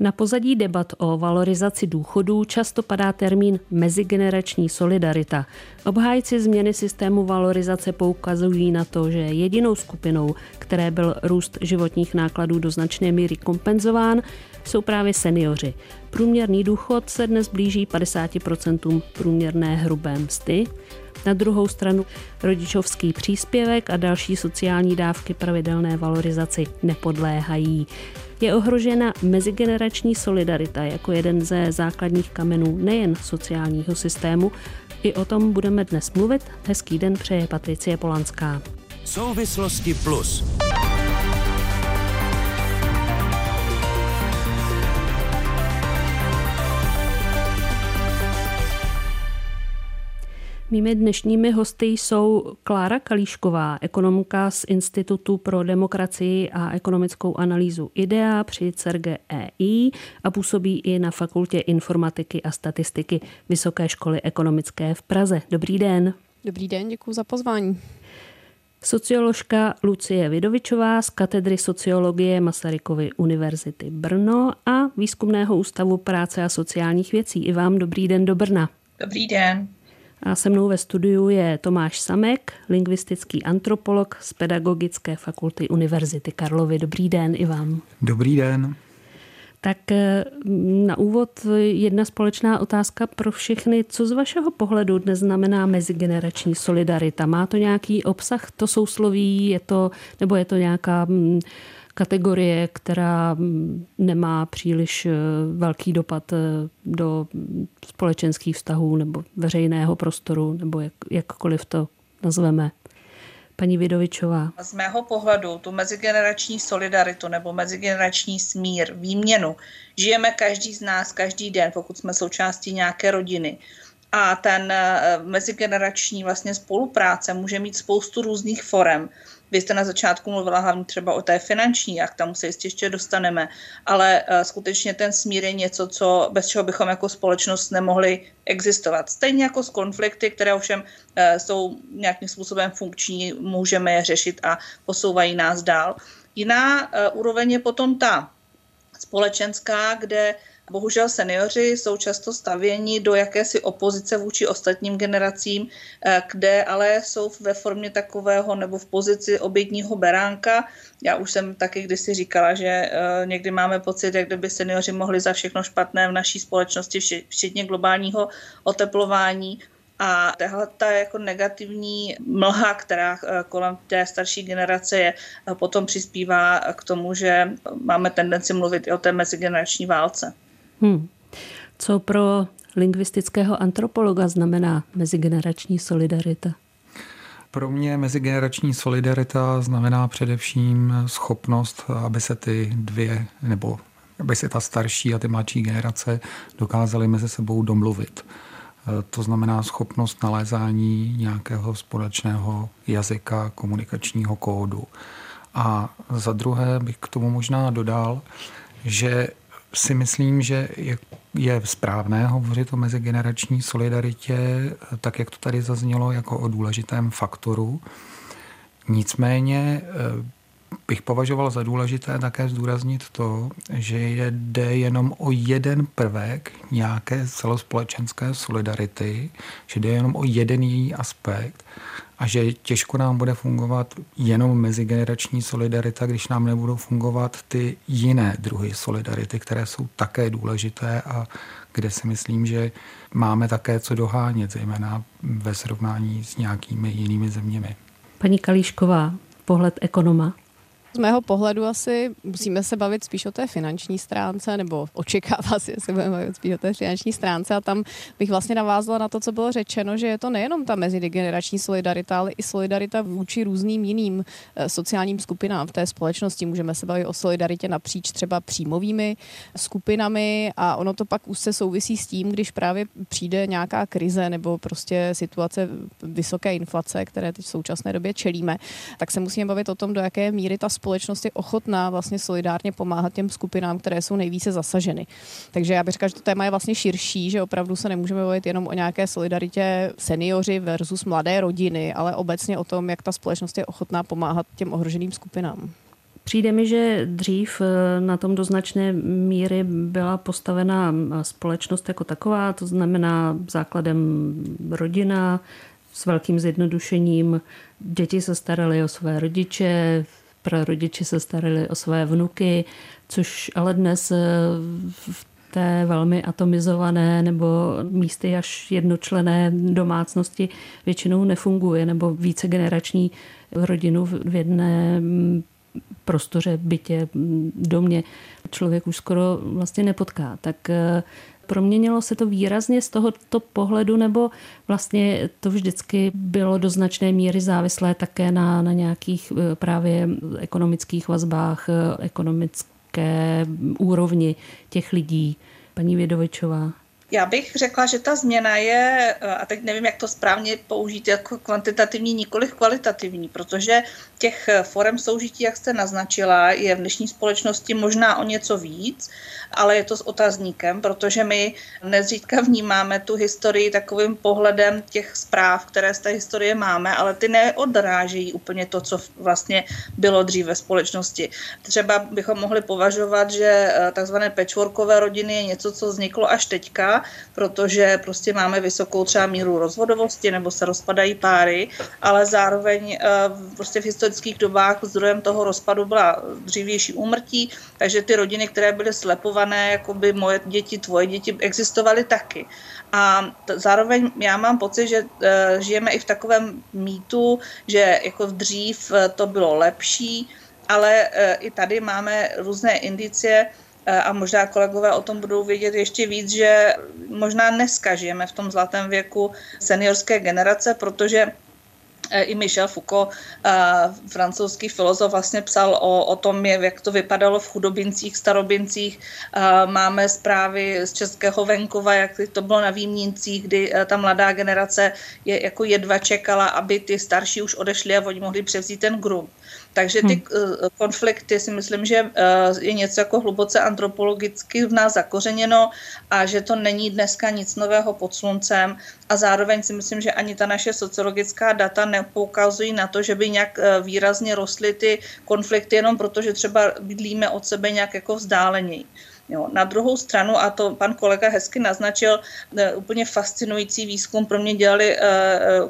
Na pozadí debat o valorizaci důchodů často padá termín mezigenerační solidarita. Obhájci změny systému valorizace poukazují na to, že jedinou skupinou, které byl růst životních nákladů do značné míry kompenzován, jsou právě seniori. Průměrný důchod se dnes blíží 50% průměrné hrubé mzdy. Na druhou stranu rodičovský příspěvek a další sociální dávky pravidelné valorizaci nepodléhají je ohrožena mezigenerační solidarita jako jeden ze základních kamenů nejen sociálního systému. I o tom budeme dnes mluvit. Hezký den přeje Patricie Polanská. Souvislosti plus. Mými dnešními hosty jsou Klára Kalíšková, ekonomka z Institutu pro demokracii a ekonomickou analýzu IDEA při CERGE EI a působí i na Fakultě informatiky a statistiky Vysoké školy ekonomické v Praze. Dobrý den. Dobrý den, děkuji za pozvání. Socioložka Lucie Vidovičová z katedry sociologie Masarykovy univerzity Brno a Výzkumného ústavu práce a sociálních věcí. I vám dobrý den do Brna. Dobrý den. A se mnou ve studiu je Tomáš Samek, lingvistický antropolog z Pedagogické fakulty Univerzity Karlovy. Dobrý den i vám. Dobrý den. Tak eh, na úvod jedna společná otázka pro všechny. Co z vašeho pohledu dnes znamená mezigenerační solidarita? Má to nějaký obsah, to sousloví, je to, nebo je to nějaká mm, kategorie, která mm, nemá příliš eh, velký dopad eh, do společenských vztahů nebo veřejného prostoru, nebo jak, jakkoliv to nazveme. Paní Vidovičová. Z mého pohledu tu mezigenerační solidaritu nebo mezigenerační smír, výměnu, žijeme každý z nás každý den, pokud jsme součástí nějaké rodiny. A ten eh, mezigenerační vlastně spolupráce může mít spoustu různých forem. Vy jste na začátku mluvila hlavně třeba o té finanční, jak tam se jistě ještě dostaneme, ale uh, skutečně ten smír je něco, co, bez čeho bychom jako společnost nemohli existovat. Stejně jako s konflikty, které ovšem uh, jsou nějakým způsobem funkční, můžeme je řešit a posouvají nás dál. Jiná uh, úroveň je potom ta společenská, kde Bohužel seniori jsou často stavěni do jakési opozice vůči ostatním generacím, eh, kde ale jsou ve formě takového nebo v pozici obětního beránka. Já už jsem taky kdysi říkala, že eh, někdy máme pocit, jak kdyby seniori mohli za všechno špatné v naší společnosti, včetně globálního oteplování. A tahle ta jako negativní mlha, která eh, kolem té starší generace je, potom přispívá k tomu, že máme tendenci mluvit i o té mezigenerační válce. Hmm. Co pro lingvistického antropologa znamená mezigenerační solidarita? Pro mě mezigenerační solidarita znamená především schopnost, aby se ty dvě, nebo aby se ta starší a ty mladší generace dokázaly mezi sebou domluvit. To znamená schopnost nalézání nějakého společného jazyka, komunikačního kódu. A za druhé bych k tomu možná dodal, že si myslím, že je, je správné hovořit o mezigenerační solidaritě, tak jak to tady zaznělo, jako o důležitém faktoru. Nicméně eh, bych považoval za důležité také zdůraznit to, že jde jenom o jeden prvek nějaké celospolečenské solidarity, že jde jenom o jeden její aspekt a že těžko nám bude fungovat jenom mezigenerační solidarita, když nám nebudou fungovat ty jiné druhy solidarity, které jsou také důležité a kde si myslím, že máme také co dohánět, zejména ve srovnání s nějakými jinými zeměmi. Paní Kalíšková, pohled ekonoma. Z mého pohledu asi musíme se bavit spíš o té finanční stránce, nebo očekává si, že se budeme bavit spíš o té finanční stránce a tam bych vlastně navázala na to, co bylo řečeno, že je to nejenom ta mezigenerační solidarita, ale i solidarita vůči různým jiným eh, sociálním skupinám v té společnosti. Můžeme se bavit o solidaritě napříč třeba příjmovými skupinami a ono to pak už se souvisí s tím, když právě přijde nějaká krize nebo prostě situace vysoké inflace, které teď v současné době čelíme, tak se musíme bavit o tom, do jaké míry ta společnost je ochotná vlastně solidárně pomáhat těm skupinám, které jsou nejvíce zasaženy. Takže já bych říkala, že to téma je vlastně širší, že opravdu se nemůžeme bavit jenom o nějaké solidaritě seniori versus mladé rodiny, ale obecně o tom, jak ta společnost je ochotná pomáhat těm ohroženým skupinám. Přijde mi, že dřív eh, na tom do značné míry byla postavena společnost jako taková, to znamená základem rodina s velkým zjednodušením. Děti se staraly o své rodiče, prarodiče se starali o své vnuky, což ale dnes eh, v té velmi atomizované nebo místy až jednočlené domácnosti většinou nefunguje, nebo více generační rodinu v jedné mm, prostoře, bytě, mm, domě člověk už skoro vlastně nepotká. Tak eh, proměnilo se to výrazně z tohoto pohledu, nebo vlastně to vždycky bylo do značné míry závislé také na, na nějakých eh, právě ekonomických vazbách, eh, ekonomické úrovni těch lidí? Paní Vědovičová. Já bych řekla, že ta změna je, eh, a teď nevím, jak to správně použít, jako kvantitativní, nikoli kvalitativní, protože těch forem soužití, jak jste naznačila, je v dnešní společnosti možná o něco víc, ale je to s otazníkem, protože my nezřídka vnímáme tu historii takovým pohledem těch zpráv, které z té historie máme, ale ty neodrážejí úplně to, co vlastně bylo dřív ve společnosti. Třeba bychom mohli považovat, že eh, takzvané patchworkové rodiny je něco, co vzniklo až teďka, protože prostě máme vysokou třeba míru rozvodovosti nebo se rozpadají páry, ale zároveň eh, prostě v historických dobách zdrojem toho rozpadu byla dřívější úmrtí, takže ty rodiny, které byly slepované, jako by moje děti, tvoje děti, existovaly taky. A t- zároveň já mám pocit, že uh, žijeme i v takovém mýtu, že jako dřív uh, to bylo lepší, ale uh, i tady máme různé indicie, a možná kolegové o tom budou vědět ještě víc, že možná dneska žijeme v tom zlatém věku seniorské generace, protože e, i Michel Foucault, francouzský filozof, vlastně psal o, o tom, jak to vypadalo v chudobincích, starobincích. Máme zprávy z českého venkova, jak to bylo na výměncích, kdy ta mladá generace je, jako jedva čekala, aby ty starší už odešli a oni mohli převzít ten grunt. Takže ty hmm. Eh, konflikty si myslím, že eh, je něco jako hluboce antropologicky v nás zakořeněno a že to není dneska nic nového pod sluncem a zároveň si myslím, že ani ta naše sociologická data nepoukazují na to, že by nějak eh, výrazně rostly ty konflikty jenom proto, že třeba bydlíme od sebe nějak jako vzdáleněji. Jo. Na druhou stranu, a to pan kolega hezky naznačil, úplně fascinující výzkum pro mě dělali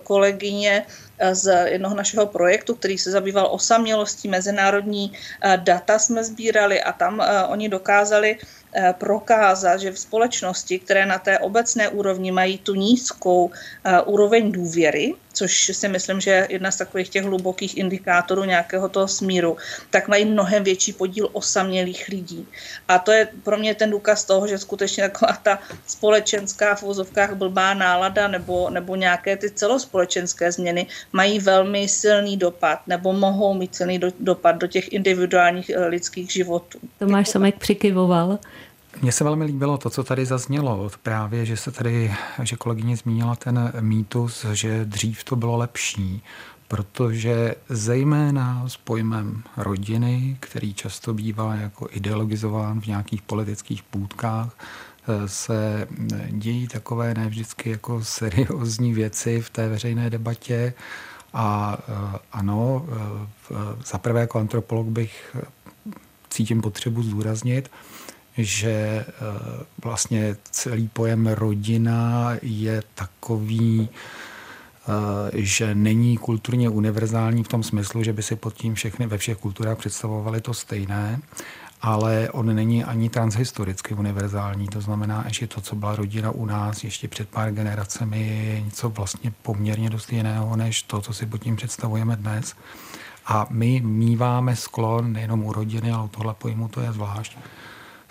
kolegyně z jednoho našeho projektu, který se zabýval osamělostí, mezinárodní eh, data jsme sbírali a tam eh, oni dokázali Eh, prokázat, že v společnosti, které na té obecné úrovni mají tu nízkou eh, úroveň důvěry, což si myslím, že je jedna z takových těch hlubokých indikátorů nějakého toho smíru, tak mají mnohem větší podíl osamělých lidí. A to je pro mě ten důkaz toho, že skutečně taková ta společenská v vozovkách blbá nálada nebo, nebo nějaké ty celospolečenské změny mají velmi silný dopad nebo mohou mít silný do, dopad do těch individuálních eh, lidských životů. Tomáš Samek přikyvoval. Mně se velmi líbilo to, co tady zaznělo. Právě, že se tady, že kolegyně zmínila ten mýtus, že dřív to bylo lepší, protože zejména s pojmem rodiny, který často bývá jako ideologizován v nějakých politických půdkách, se dějí takové ne vždycky jako seriózní věci v té veřejné debatě. A eh, ano, eh, za prvé jako antropolog bych cítím potřebu zdůraznit, že eh, vlastně celý pojem rodina je takový, eh, že není kulturně univerzální v tom smyslu, že by si pod tím všechny ve všech kulturách představovali to stejné, ale on není ani transhistoricky univerzální. To znamená, že to, co byla rodina u nás ještě před pár generacemi, je něco vlastně poměrně dost jiného, než to, co si pod tím představujeme dnes. A my míváme sklon nejenom u rodiny, ale u tohle pojmu to je zvlášť,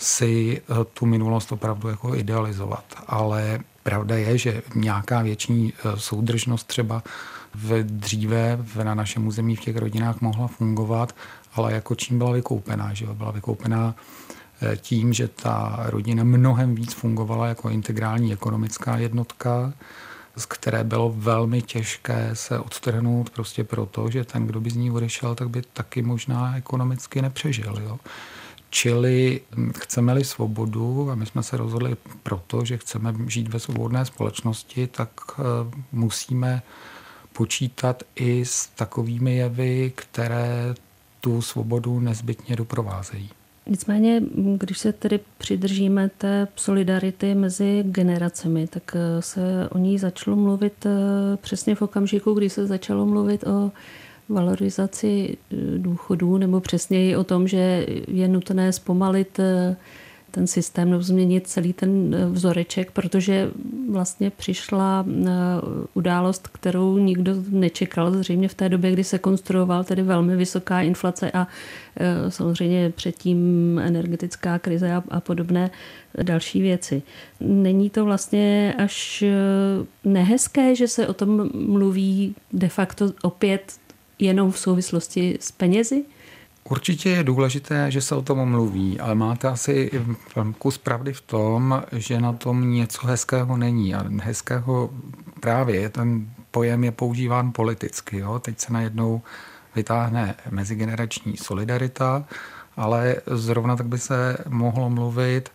si eh, tu minulost opravdu jako idealizovat. Ale pravda je, že nějaká větší eh, soudržnost třeba v dříve na našem území v těch rodinách mohla fungovat, ale jako čím byla vykoupená, že? Byla vykoupená eh, tím, že ta rodina mnohem víc fungovala jako integrální ekonomická jednotka, z které bylo velmi těžké se odtrhnout prostě proto, že ten, kdo by z ní odešel, tak by taky možná ekonomicky nepřežil. Jo? Čili chceme-li svobodu, a my jsme se rozhodli proto, že chceme žít ve svobodné společnosti, tak eh, musíme počítat i s takovými jevy, které tu svobodu nezbytně doprovázejí. Nicméně, když se tedy přidržíme té solidarity mezi generacemi, tak eh, se o ní začalo mluvit eh, přesně v okamžiku, kdy se začalo mluvit o valorizaci eh, důchodů, nebo přesněji o tom, že je nutné zpomalit ten systém nebo změnit celý ten eh, vzoreček, protože vlastně přišla eh, událost, kterou nikdo nečekal zřejmě v té době, kdy se konstruoval tedy velmi vysoká inflace a eh, samozřejmě předtím energetická krize a, a podobné další věci. Není to vlastně až nehezké, že se o tom mluví de facto opět jenom v souvislosti s penězi? Určitě je důležité, že se o tom mluví, ale máte asi kus pravdy v tom, že na tom něco hezkého není. A hezkého právě ten pojem je používán politicky. Jo? Teď se najednou vytáhne mezigenerační solidarita, ale zrovna tak by se mohlo mluvit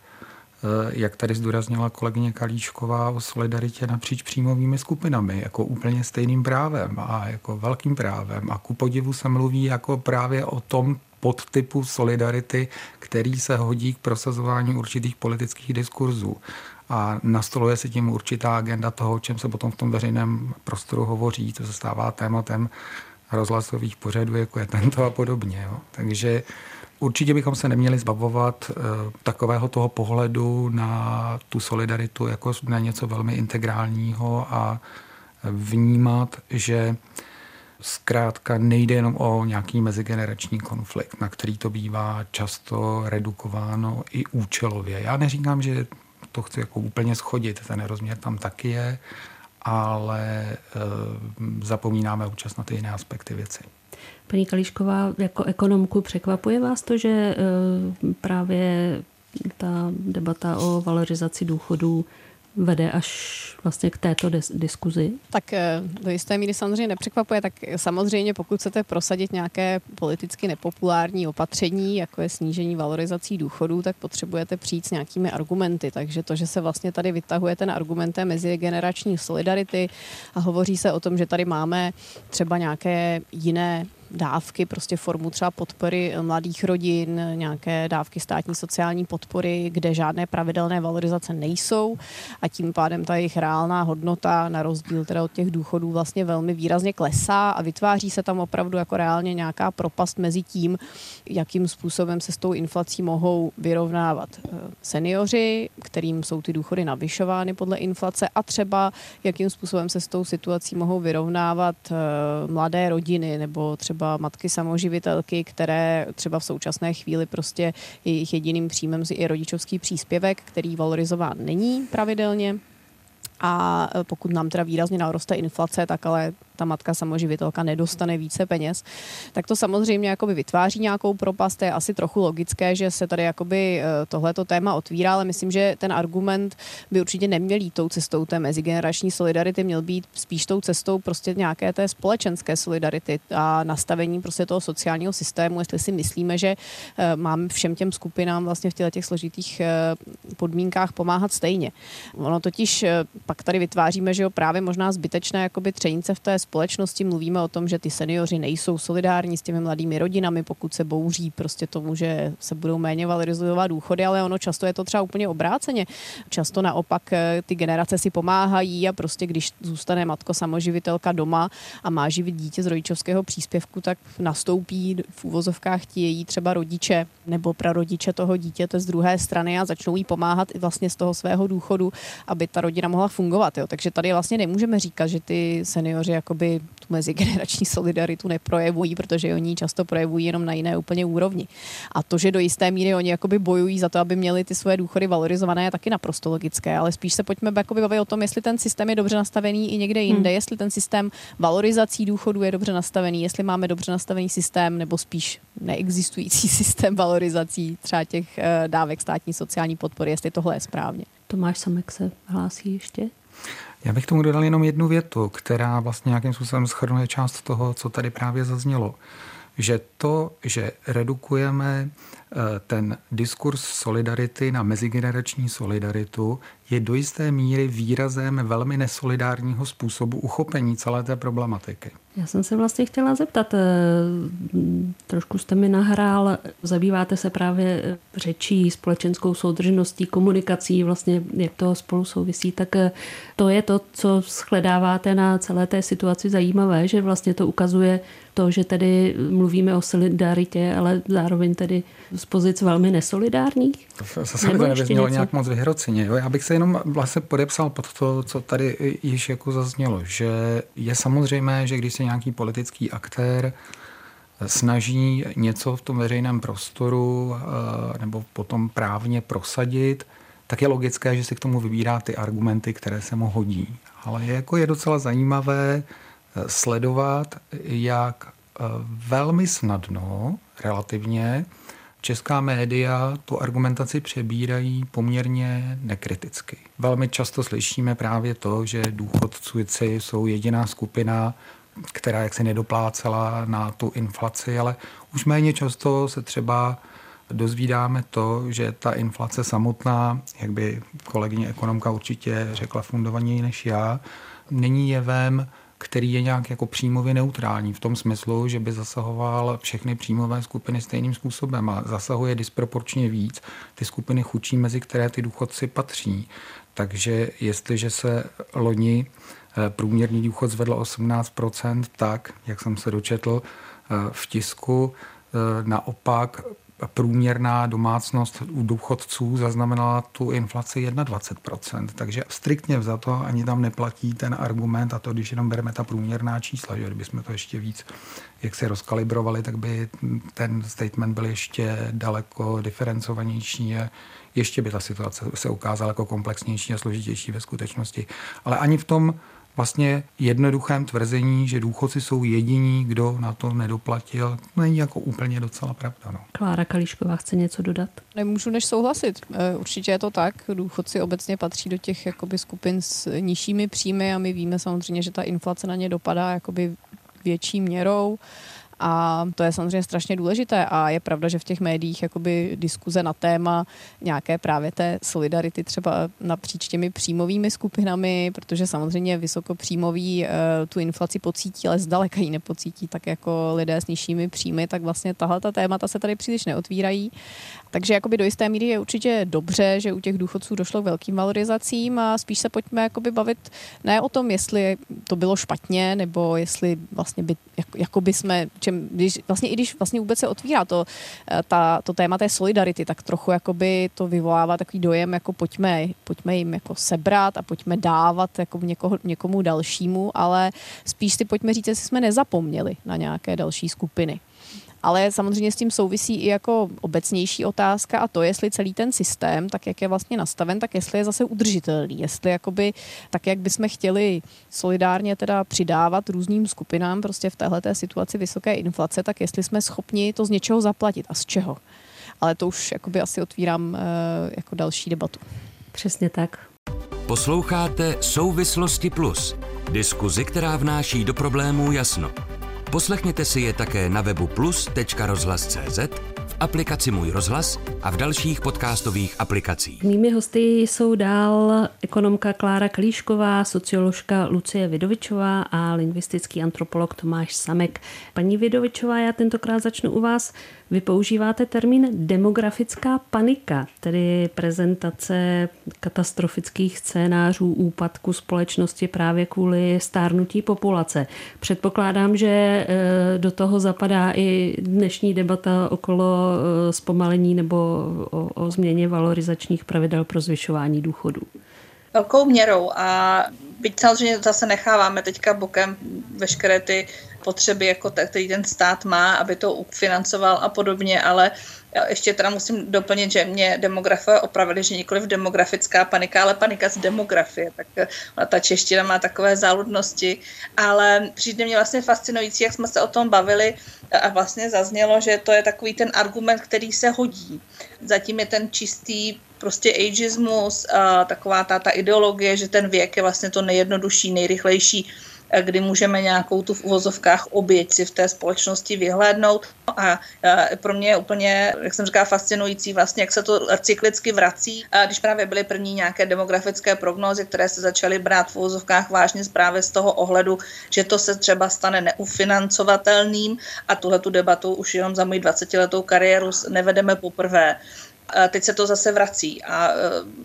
jak tady zdůraznila kolegyně Kalíšková o solidaritě napříč příjmovými skupinami, jako úplně stejným právem a jako velkým právem. A ku podivu se mluví jako právě o tom podtypu solidarity, který se hodí k prosazování určitých politických diskurzů. A nastoluje se tím určitá agenda toho, o čem se potom v tom veřejném prostoru hovoří. To se stává tématem rozhlasových pořadů, jako je tento a podobně. Jo. Takže Určitě bychom se neměli zbavovat eh, takového toho pohledu na tu solidaritu jako na něco velmi integrálního a vnímat, že zkrátka nejde jenom o nějaký mezigenerační konflikt, na který to bývá často redukováno i účelově. Já neříkám, že to chci jako úplně schodit, ten rozměr tam taky je, ale e, zapomínáme občas na ty jiné aspekty věci. Paní Kalíšková, jako ekonomku překvapuje vás to, že eh, právě ta debata o valorizaci důchodů vede až vlastně k této diskuzi? Tak eh, do jisté míry samozřejmě nepřekvapuje, tak samozřejmě pokud chcete prosadit nějaké politicky nepopulární opatření, jako je snížení valorizací důchodů, tak potřebujete přijít s nějakými argumenty. Takže to, že se vlastně tady vytahuje ten argument mezigenerační solidarity a hovoří se o tom, že tady máme třeba nějaké jiné dávky, prostě formu třeba podpory mladých rodin, nějaké dávky státní sociální podpory, kde žádné pravidelné valorizace nejsou. A tím pádem ta jejich reálná hodnota na rozdíl teda od těch důchodů vlastně velmi výrazně klesá a vytváří se tam opravdu jako reálně nějaká propast mezi tím, jakým způsobem se s tou inflací mohou vyrovnávat eh, seniori, kterým jsou ty důchody navyšovány podle inflace a třeba jakým způsobem se s tou situací mohou vyrovnávat eh, mladé rodiny nebo třeba třeba matky samoživitelky, které třeba v současné chvíli prostě jejich jediným příjmem je rodičovský příspěvek, který valorizován není pravidelně. A pokud nám teda výrazně naroste inflace, tak ale ta matka samoživitelka nedostane více peněz, tak to samozřejmě jakoby vytváří nějakou propast. Je asi trochu logické, že se tady jakoby eh, tohleto téma otvírá, ale myslím, že ten argument by určitě neměl jít tou cestou té mezigenerační solidarity, měl být spíš tou cestou prostě nějaké té společenské solidarity a nastavení prostě toho sociálního systému, jestli si myslíme, že eh, máme všem těm skupinám vlastně v těchto těch složitých eh, podmínkách pomáhat stejně. Ono totiž pak tady vytváříme, že jo, právě možná zbytečné jakoby třenice v té společnosti mluvíme o tom, že ty seniori nejsou solidární s těmi mladými rodinami, pokud se bouří prostě tomu, že se budou méně valorizovat důchody, ale ono často je to třeba úplně obráceně. Často naopak eh, ty generace si pomáhají a prostě když zůstane matko samoživitelka doma a má živit dítě z rodičovského příspěvku, tak nastoupí v úvozovkách ti její třeba rodiče nebo prarodiče toho dítěte z druhé strany a začnou jí pomáhat i vlastně z toho svého důchodu, aby ta rodina mohla fungovat. Jo. Takže tady vlastně nemůžeme říkat, že ty seniori jako jakoby tu mezigenerační solidaritu neprojevují, protože oni často projevují jenom na jiné úplně úrovni. A to, že do jisté míry oni jakoby bojují za to, aby měli ty svoje důchody valorizované, je taky naprosto logické, ale spíš se pojďme jakoby bavit o tom, jestli ten systém je dobře nastavený i někde jinde, hmm. jestli ten systém valorizací důchodů je dobře nastavený, jestli máme dobře nastavený systém nebo spíš neexistující systém valorizací třeba těch eh, dávek státní sociální podpory, jestli tohle je správně. Tomáš Samek se hlásí ještě? Já bych tomu dodal jenom jednu větu, která vlastně nějakým způsobem schrnuje část toho, co tady právě zaznělo. Že to, že redukujeme eh, ten diskurs solidarity na mezigenerační solidaritu, je do jisté míry výrazem velmi nesolidárního způsobu uchopení celé té problematiky. Já jsem se vlastně chtěla zeptat, eh, trošku jste mi nahrál, zabýváte se právě řečí, společenskou soudržností, komunikací, vlastně jak to spolu souvisí, tak eh, to je to, co shledáváte na celé té situaci zajímavé, že vlastně to ukazuje to, že tedy mluvíme o solidaritě, ale zároveň tedy z pozic velmi nesolidárních? Zase to nevyznělo nějak moc vyhroceně. Jo? Já bych se jenom vlastně podepsal pod to, co tady již jako zaznělo, že je samozřejmé, že když se nějaký politický aktér snaží něco v tom veřejném prostoru eh, nebo potom právně prosadit, tak je logické, že si k tomu vybírá ty argumenty, které se mu hodí. Ale je, jako je docela zajímavé eh, sledovat, jak eh, velmi snadno, relativně, česká média tu argumentaci přebírají poměrně nekriticky. Velmi často slyšíme právě to, že důchodci jsou jediná skupina, která jaksi nedoplácela na tu inflaci, ale už méně často se třeba dozvídáme to, že ta inflace samotná, jak by kolegyně ekonomka určitě řekla fundovaněji než já, není jevem, který je nějak jako příjmově neutrální v tom smyslu, že by zasahoval všechny příjmové skupiny stejným způsobem a zasahuje disproporčně víc ty skupiny chudší, mezi které ty důchodci patří. Takže jestliže se loni eh, průměrný důchod zvedl 18%, tak, jak jsem se dočetl eh, v tisku, eh, naopak průměrná domácnost u důchodců zaznamenala tu inflaci 21%. Takže striktně to ani tam neplatí ten argument a to, když jenom bereme ta průměrná čísla, že kdybychom to ještě víc jak se rozkalibrovali, tak by ten statement byl ještě daleko diferencovanější a ještě by ta situace se ukázala jako komplexnější a složitější ve skutečnosti. Ale ani v tom vlastně jednoduchém tvrzení, že důchodci jsou jediní, kdo na to nedoplatil, není jako úplně docela pravda. No. Klára Kalíšková chce něco dodat? Nemůžu než souhlasit. E, určitě je to tak. Důchodci obecně patří do těch jakoby, skupin s nižšími příjmy a my víme samozřejmě, že ta inflace na ně dopadá jakoby větší měrou. A to je samozřejmě strašně důležité a je pravda, že v těch médiích jakoby diskuze na téma nějaké právě té solidarity třeba napříč těmi příjmovými skupinami, protože samozřejmě vysokopříjmoví e, tu inflaci pocítí, ale zdaleka ji nepocítí, tak jako lidé s nižšími příjmy, tak vlastně tahle ta témata se tady příliš neotvírají. Takže jakoby do jisté míry je určitě dobře, že u těch důchodců došlo k velkým valorizacím a spíš se pojďme jakoby bavit ne o tom, jestli to bylo špatně, nebo jestli vlastně by, jako, jakoby jsme, čem, když, vlastně i když vlastně vůbec se otvírá to, eh, ta, to téma té solidarity, tak trochu jakoby to vyvolává takový dojem, jako pojďme, pojďme jim jako sebrat a pojďme dávat jako někoho, někomu dalšímu, ale spíš si pojďme říct, jestli jsme nezapomněli na nějaké další skupiny. Ale samozřejmě s tím souvisí i jako obecnější otázka a to, jestli celý ten systém, tak jak je vlastně nastaven, tak jestli je zase udržitelný. Jestli jakoby, tak jak bychom chtěli solidárně teda přidávat různým skupinám prostě v téhle situaci vysoké inflace, tak jestli jsme schopni to z něčeho zaplatit a z čeho. Ale to už jakoby asi otvírám uh, jako další debatu. Přesně tak. Posloucháte Souvislosti Plus. Diskuzi, která vnáší do problémů jasno. Poslechněte si je také na webu plus.rozhlas.cz, v aplikaci Můj rozhlas a v dalších podcastových aplikacích. Mými hosty jsou dál ekonomka Klára Klíšková, socioložka Lucie Vidovičová a lingvistický antropolog Tomáš Samek. Paní Vidovičová, já tentokrát začnu u vás. Vy používáte termín demografická panika, tedy prezentace katastrofických scénářů úpadku společnosti právě kvůli stárnutí populace. Předpokládám, že eh, do toho zapadá i dnešní debata okolo eh, zpomalení nebo o, o změně valorizačních pravidel pro zvyšování důchodů. Velkou měrou a byť samozřejmě zase necháváme teďka bokem veškeré ty potřeby, jako který ten stát má, aby to financoval a podobně, ale ještě teda musím doplnit, že mě demografové opravili, že nikoliv demografická panika, ale panika z demografie. Tak eh, ta čeština má takové záludnosti, ale přijde mě vlastně fascinující, jak jsme se o tom bavili a vlastně zaznělo, že to je takový ten argument, který se hodí. Zatím je ten čistý prostě ageismus, a taková ta, ta ideologie, že ten věk je vlastně to nejjednodušší, nejrychlejší eh, kdy můžeme nějakou tu v uvozovkách oběť si v té společnosti vyhlédnout. A pro mě je úplně, jak jsem říkala, fascinující vlastně, jak se to cyklicky vrací. A když právě byly první nějaké demografické prognózy, které se začaly brát v uvozovkách vážně právě z toho ohledu, že to se třeba stane neufinancovatelným a tuhle tu debatu už jenom za moji 20-letou kariéru nevedeme poprvé. Teď se to zase vrací a e,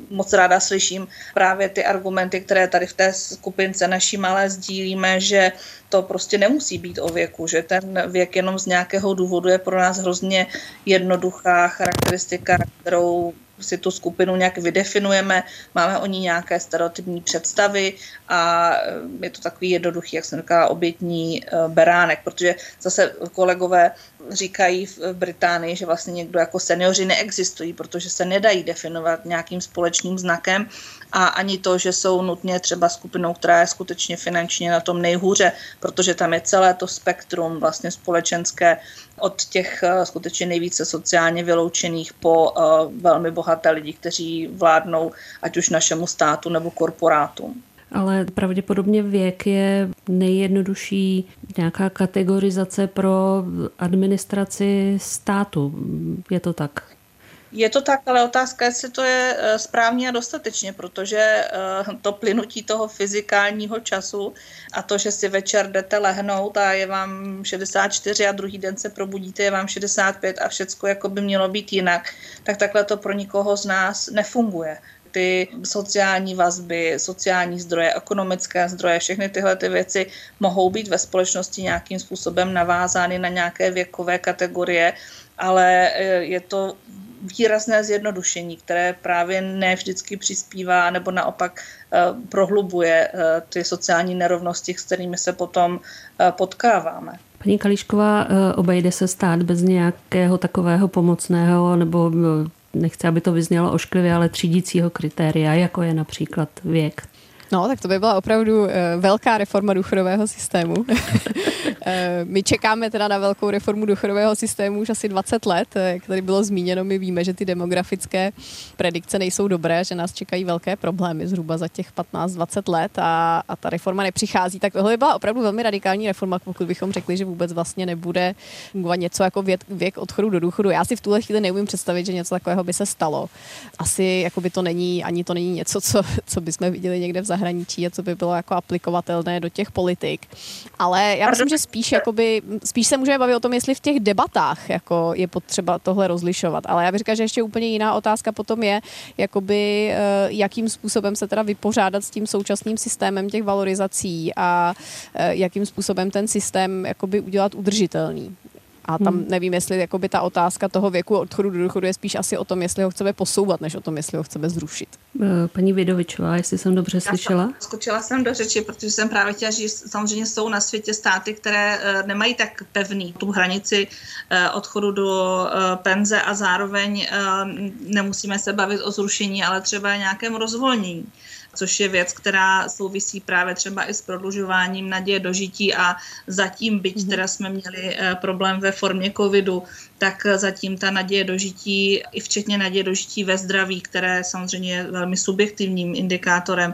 moc ráda slyším právě ty argumenty, které tady v té skupince naší malé sdílíme, že to prostě nemusí být o věku, že ten věk jenom z nějakého důvodu je pro nás hrozně jednoduchá charakteristika, kterou si tu skupinu nějak vydefinujeme, máme o ní nějaké stereotypní představy a eh, je to takový jednoduchý, jak jsem říkala, obětní eh, beránek, protože zase kolegové říkají v Británii, že vlastně někdo jako seniori neexistují, protože se nedají definovat nějakým společným znakem a ani to, že jsou nutně třeba skupinou, která je skutečně finančně na tom nejhůře, protože tam je celé to spektrum vlastně společenské od těch uh, skutečně nejvíce sociálně vyloučených po uh, velmi bohaté lidi, kteří vládnou ať už našemu státu nebo korporátům. Ale pravděpodobně věk je nejjednodušší nějaká kategorizace pro administraci státu. Je to tak? Je to tak, ale otázka, jestli to je eh, správně a dostatečně, protože eh, to plynutí toho fyzikálního času a to, že si večer jdete lehnout a je vám 64 a druhý den se probudíte, je vám 65 a všecko jako by mělo být jinak, tak takhle to pro nikoho z nás nefunguje. Ty sociální vazby, sociální zdroje, ekonomické zdroje, všechny tyhle ty věci mohou být ve společnosti nějakým způsobem navázány na nějaké věkové kategorie, ale eh, je to výrazné zjednodušení, které právě ne vždycky přispívá nebo naopak eh, prohlubuje eh, ty sociální nerovnosti, s kterými se potom eh, potkáváme. Paní Kališková, obejde se stát bez nějakého takového pomocného nebo nechci, aby to vyznělo ošklivě, ale třídícího kritéria, jako je například věk. No, tak to by byla opravdu velká reforma důchodového systému. Eh, my čekáme teda na velkou reformu důchodového systému už asi 20 let. Eh, jak tady bylo zmíněno, my víme, že ty demografické predikce nejsou dobré, že nás čekají velké problémy zhruba za těch 15-20 let a, a ta reforma nepřichází. Tak tohle by byla opravdu velmi radikální reforma, pokud bychom řekli, že vůbec vlastně nebude fungovat něco jako věk, věk odchodu do důchodu. Já si v tuhle chvíli neumím představit, že něco takového by se stalo. Asi jako by to není, ani to není něco, co, co bychom viděli někde v zahraničí a co by bylo jako aplikovatelné do těch politik. Ale já myslím, že spíš, jakoby, spíš se můžeme bavit o tom, jestli v těch debatách jako je potřeba tohle rozlišovat. Ale já bych říkala, že ještě úplně jiná otázka potom je, jakoby, eh, jakým způsobem se teda vypořádat s tím současným systémem těch valorizací a eh, jakým způsobem ten systém jakoby udělat udržitelný. A tam hmm. nevím, jestli jakoby ta otázka toho věku odchodu do důchodu je spíš asi o tom, jestli ho chceme posouvat, než o tom, jestli ho chceme zrušit. Eh, paní Vidovičová, jestli jsem dobře Já slyšela. Jsem, skočila jsem do řeči, protože jsem právě chtěla říct, samozřejmě jsou na světě státy, které uh, nemají tak pevný tu hranici uh, odchodu do uh, penze a zároveň nemusíme se bavit o zrušení, ale třeba nějakém rozvolnění což je věc, která souvisí právě třeba i s prodlužováním naděje dožití a zatím, byť mhm. teda jsme měli eh, problém ve formě covidu, tak zatím ta naděje dožití, i včetně naděje dožití ve zdraví, které samozřejmě je velmi subjektivním indikátorem,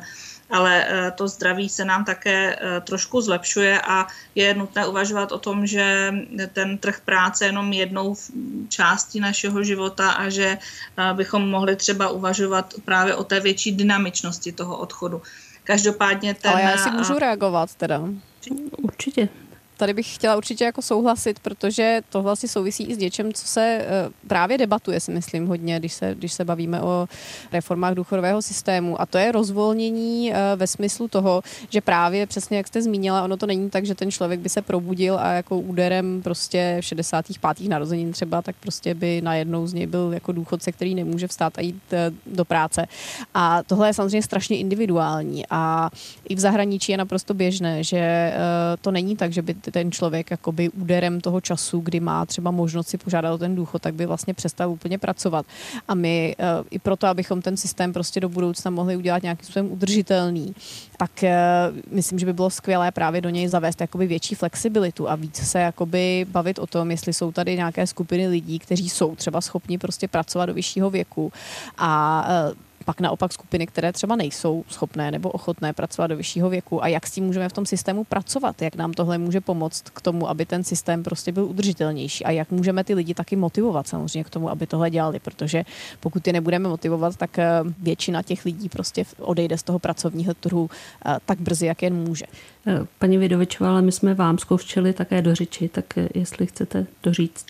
ale eh, to zdraví se nám také eh, trošku zlepšuje a je nutné uvažovat o tom, že ten trh práce je jenom jednou částí našeho života a že eh, bychom mohli třeba uvažovat právě o té větší dynamičnosti toho odchodu. Každopádně ten... Ale já si můžu reagovat teda. Určitě tady bych chtěla určitě jako souhlasit, protože to vlastně souvisí i s něčem, co se eh, právě debatuje, si myslím hodně, když se, když se bavíme o reformách důchodového systému. A to je rozvolnění eh, ve smyslu toho, že právě přesně jak jste zmínila, ono to není tak, že ten člověk by se probudil a jako úderem prostě v 65. narozenin třeba, tak prostě by najednou z něj byl jako důchodce, který nemůže vstát a jít eh, do práce. A tohle je samozřejmě strašně individuální a i v zahraničí je naprosto běžné, že to není tak, že by ten člověk jakoby úderem toho času, kdy má třeba možnost si požádat o ten důchod, tak by vlastně přestal úplně pracovat. A my eh, i proto, abychom ten systém prostě do budoucna mohli udělat nějakým způsobem udržitelný, tak eh, myslím, že by bylo skvělé právě do něj zavést jakoby větší flexibilitu a víc se jakoby bavit o tom, jestli jsou tady nějaké skupiny lidí, kteří jsou třeba schopni prostě pracovat do vyššího věku a eh, pak naopak skupiny, které třeba nejsou schopné nebo ochotné pracovat do vyššího věku? A jak s tím můžeme v tom systému pracovat, jak nám tohle může pomoct k tomu, aby ten systém prostě byl udržitelnější? A jak můžeme ty lidi taky motivovat samozřejmě k tomu, aby tohle dělali, protože pokud je nebudeme motivovat, tak eh, většina těch lidí prostě odejde z toho pracovního trhu eh, tak brzy, jak jen může. Eh, paní Vidovičová, ale my jsme vám zkoušeli také do řeči, tak jestli chcete doříct.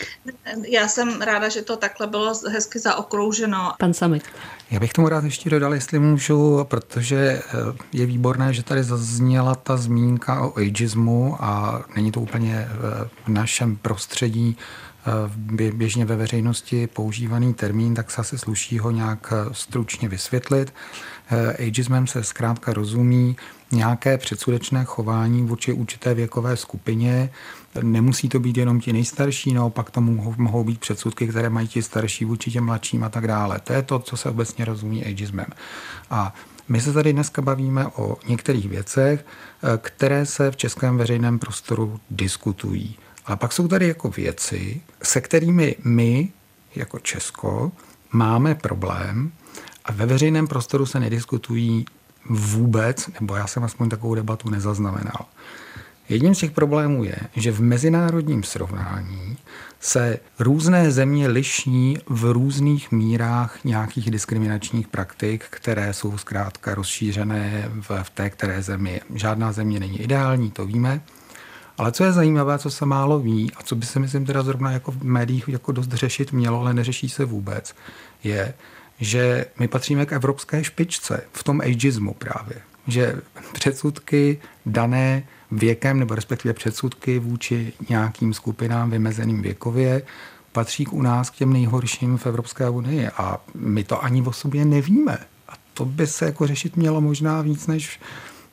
Já jsem ráda, že to takhle bylo hezky zaokrouženo. Pan Samek. Já bych tomu rád ještě dodal, jestli můžu, protože je výborné, že tady zazněla ta zmínka o ageismu a není to úplně v našem prostředí běžně ve veřejnosti používaný termín, tak se asi sluší ho nějak stručně vysvětlit. Ageismem se zkrátka rozumí nějaké předsudečné chování vůči určité věkové skupině. Nemusí to být jenom ti nejstarší, naopak to mohou být předsudky, které mají ti starší vůči těm mladším a tak dále. To je to, co se obecně rozumí ageismem. A my se tady dneska bavíme o některých věcech, které se v českém veřejném prostoru diskutují. Ale pak jsou tady jako věci, se kterými my jako Česko máme problém a ve veřejném prostoru se nediskutují vůbec, nebo já jsem aspoň takovou debatu nezaznamenal. Jedním z těch problémů je, že v mezinárodním srovnání se různé země liší v různých mírách nějakých diskriminačních praktik, které jsou zkrátka rozšířené v té které zemi. Žádná země není ideální, to víme, ale co je zajímavé, co se málo ví a co by se myslím teda zrovna jako v médiích jako dost řešit mělo, ale neřeší se vůbec, je, že my patříme k evropské špičce v tom ageismu právě. Že předsudky dané věkem nebo respektive předsudky vůči nějakým skupinám vymezeným věkově patří k u nás k těm nejhorším v Evropské unii a my to ani o sobě nevíme. A to by se jako řešit mělo možná víc než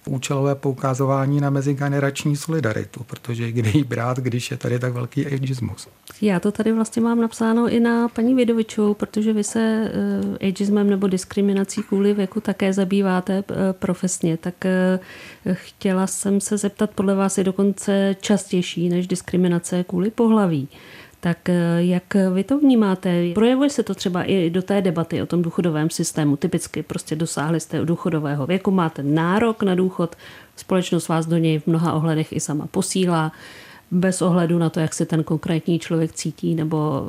účelové poukazování na mezigenerační solidaritu, protože kde jí brát, když je tady tak velký ageismus. Já to tady vlastně mám napsáno i na paní Vidovičovou, protože vy se uh, ageismem nebo diskriminací kvůli věku také zabýváte uh, profesně, tak uh, chtěla jsem se zeptat, podle vás je dokonce častější než diskriminace kvůli pohlaví. Tak eh, jak vy to vnímáte? Projevuje se to třeba i do té debaty o tom důchodovém systému. Typicky prostě dosáhli jste důchodového věku, máte nárok na důchod, společnost vás do něj v mnoha ohledech i sama posílá bez ohledu na to, jak se ten konkrétní člověk cítí nebo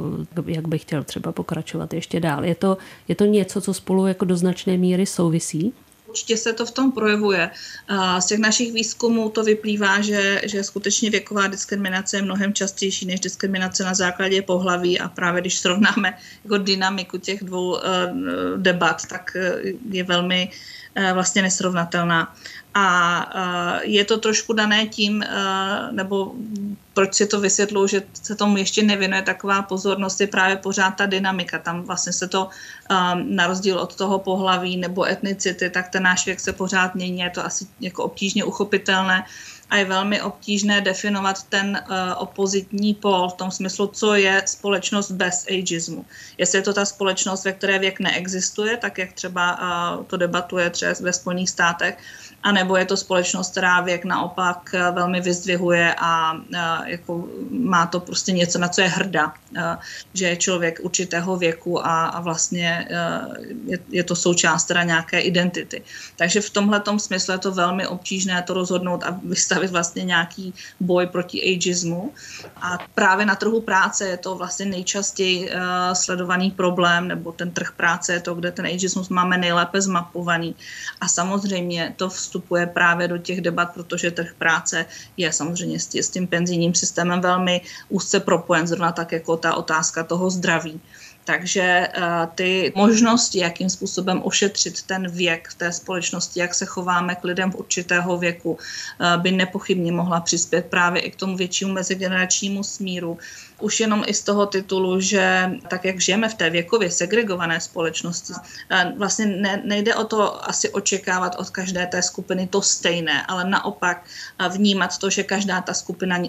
jak by chtěl třeba pokračovat ještě dál. Je to, je to něco, co spolu jako do značné míry souvisí? Určitě se to v tom projevuje. Z těch našich výzkumů to vyplývá, že, že skutečně věková diskriminace je mnohem častější než diskriminace na základě pohlaví a právě když srovnáme jako dynamiku těch dvou eh, debat, tak eh, je velmi vlastně nesrovnatelná. A je to trošku dané tím, nebo proč si to vysvětluji, že se tomu ještě nevěnuje taková pozornost, je právě pořád ta dynamika. Tam vlastně se to na rozdíl od toho pohlaví nebo etnicity, tak ten náš věk se pořád mění, je to asi jako obtížně uchopitelné a je velmi obtížné definovat ten uh, opozitní pol v tom smyslu, co je společnost bez ageismu. Jestli je to ta společnost, ve které věk neexistuje, tak jak třeba uh, to debatuje třeba ve Spojených státech, anebo je to společnost, která věk naopak eh, velmi vyzdvihuje a eh, jako má to prostě něco, na co je hrdá, eh, že je člověk určitého věku a, a vlastně je, je to součást teda nějaké identity. Takže v tomhle smyslu je to velmi obtížné to rozhodnout a vystavit vlastně nějaký boj proti ageismu. A právě na trhu práce je to vlastně nejčastěji sledovaný problém, nebo ten trh práce je to, kde ten ageismus máme nejlépe zmapovaný. A samozřejmě to vstupuje vstupuje právě do těch debat, protože trh práce je samozřejmě s, s tím penzijním systémem velmi úzce propojen, zrovna tak jako ta otázka toho zdraví. Takže uh, ty možnosti, jakým způsobem ošetřit ten věk v té společnosti, jak se chováme k lidem v určitého věku, uh, by nepochybně mohla přispět právě i k tomu většímu mezigeneračnímu smíru, už jenom i z toho titulu, že tak, jak žijeme v té věkově segregované společnosti, vlastně ne, nejde o to asi očekávat od každé té skupiny to stejné, ale naopak vnímat to, že každá ta skupina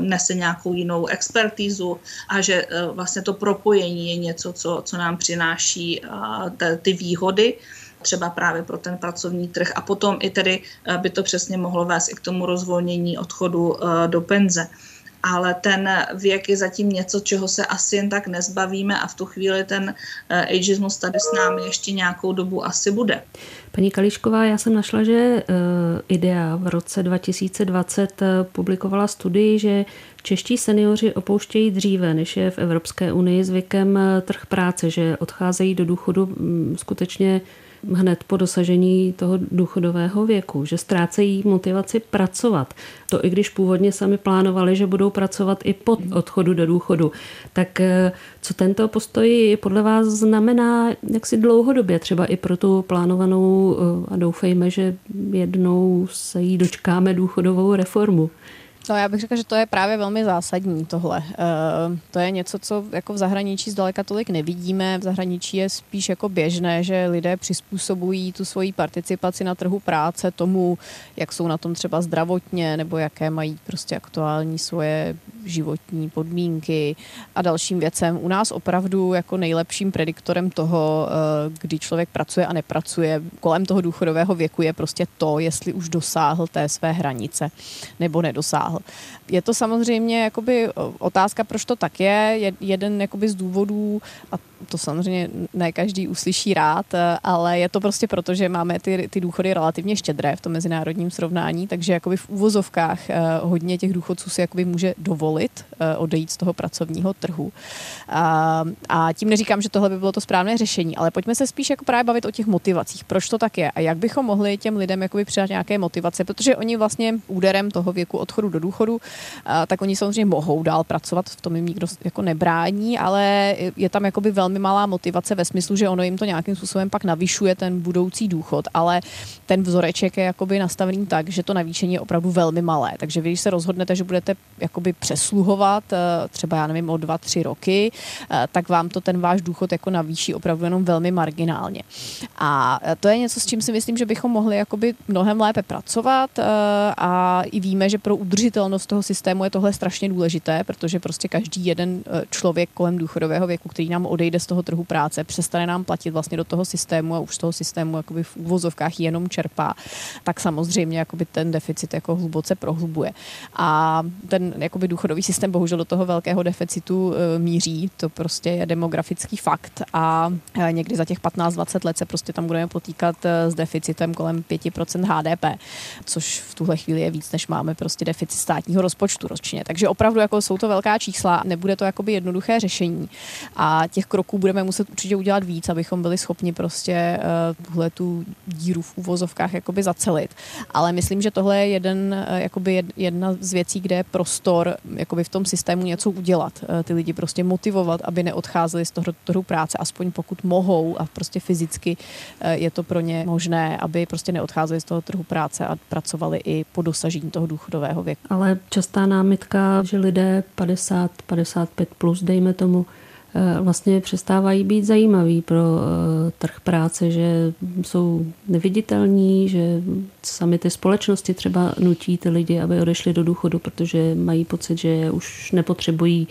nese nějakou jinou expertízu a že vlastně to propojení je něco, co, co nám přináší ty výhody třeba právě pro ten pracovní trh. A potom i tedy by to přesně mohlo vést i k tomu rozvolnění odchodu do penze. Ale ten věk je zatím něco, čeho se asi jen tak nezbavíme a v tu chvíli ten eh, ageismus tady s námi ještě nějakou dobu asi bude. Paní Kališková, já jsem našla, že eh, IDEA v roce 2020 publikovala studii, že čeští seniori opouštějí dříve, než je v Evropské unii zvykem trh práce, že odcházejí do důchodu mm, skutečně hned po dosažení toho důchodového věku, že ztrácejí motivaci pracovat. To i když původně sami plánovali, že budou pracovat i po odchodu do důchodu. Tak eh, co tento postoj podle vás znamená jak si dlouhodobě, třeba i pro tu plánovanou eh, a doufejme, že jednou se jí dočkáme důchodovou reformu? No já bych řekla, že to je právě velmi zásadní tohle. Uh, to je něco, co jako v zahraničí zdaleka tolik nevidíme. V zahraničí je spíš jako běžné, že lidé přizpůsobují tu svoji participaci na trhu práce tomu, jak jsou na tom třeba zdravotně, nebo jaké mají prostě aktuální svoje životní podmínky a dalším věcem. U nás opravdu jako nejlepším prediktorem toho, uh, kdy člověk pracuje a nepracuje kolem toho důchodového věku je prostě to, jestli už dosáhl té své hranice nebo nedosáhl. Je to samozřejmě jakoby otázka, proč to tak je. Jeden jakoby z důvodů, a to samozřejmě ne každý uslyší rád, ale je to prostě proto, že máme ty, ty důchody relativně štědré v tom mezinárodním srovnání, takže jakoby v úvozovkách eh, hodně těch důchodců si jakoby může dovolit eh, odejít z toho pracovního trhu. A, a tím neříkám, že tohle by bylo to správné řešení, ale pojďme se spíš jako právě bavit o těch motivacích. Proč to tak je a jak bychom mohli těm lidem jakoby přidat nějaké motivace, protože oni vlastně úderem toho věku odchodu do důchodu, tak oni samozřejmě mohou dál pracovat, v tom jim nikdo jako nebrání, ale je tam jakoby velmi malá motivace ve smyslu, že ono jim to nějakým způsobem pak navyšuje ten budoucí důchod, ale ten vzoreček je jakoby nastavený tak, že to navýšení je opravdu velmi malé. Takže vy, když se rozhodnete, že budete jakoby přesluhovat eh, třeba, já nevím, o dva, tři roky, eh, tak vám to ten váš důchod jako navýší opravdu jenom velmi marginálně. A to je něco, s čím si myslím, že bychom mohli jakoby mnohem lépe pracovat eh, a i víme, že pro udržitelnost toho systému je tohle strašně důležité, protože prostě každý jeden člověk kolem důchodového věku, který nám odejde z toho trhu práce, přestane nám platit vlastně do toho systému a už z toho systému jakoby v úvozovkách jenom čerpá, tak samozřejmě jakoby ten deficit jako hluboce prohlubuje. A ten jakoby důchodový systém bohužel do toho velkého deficitu e, míří, to prostě je demografický fakt a e, někdy za těch 15-20 let se prostě tam budeme potýkat e, s deficitem kolem 5% HDP, což v tuhle chvíli je víc, než máme prostě deficit státního rozpočtu ročně. Takže opravdu jako jsou to velká čísla, nebude to jakoby jednoduché řešení. A těch kroků budeme muset určitě udělat víc, abychom byli schopni prostě uh, tuhle tu díru v úvozovkách jakoby zacelit. Ale myslím, že tohle je jeden, uh, jakoby jedna z věcí, kde je prostor jakoby v tom systému něco udělat. Uh, ty lidi prostě motivovat, aby neodcházeli z toho trhu práce, aspoň pokud mohou a prostě fyzicky uh, je to pro ně možné, aby prostě neodcházeli z toho trhu práce a pracovali i po dosažení toho důchodového věku. Ale častá námitka, že lidé 50, 55 plus, dejme tomu, vlastně přestávají být zajímavý pro eh, trh práce, že jsou neviditelní, že sami ty společnosti třeba nutí ty lidi, aby odešli do důchodu, protože mají pocit, že už nepotřebují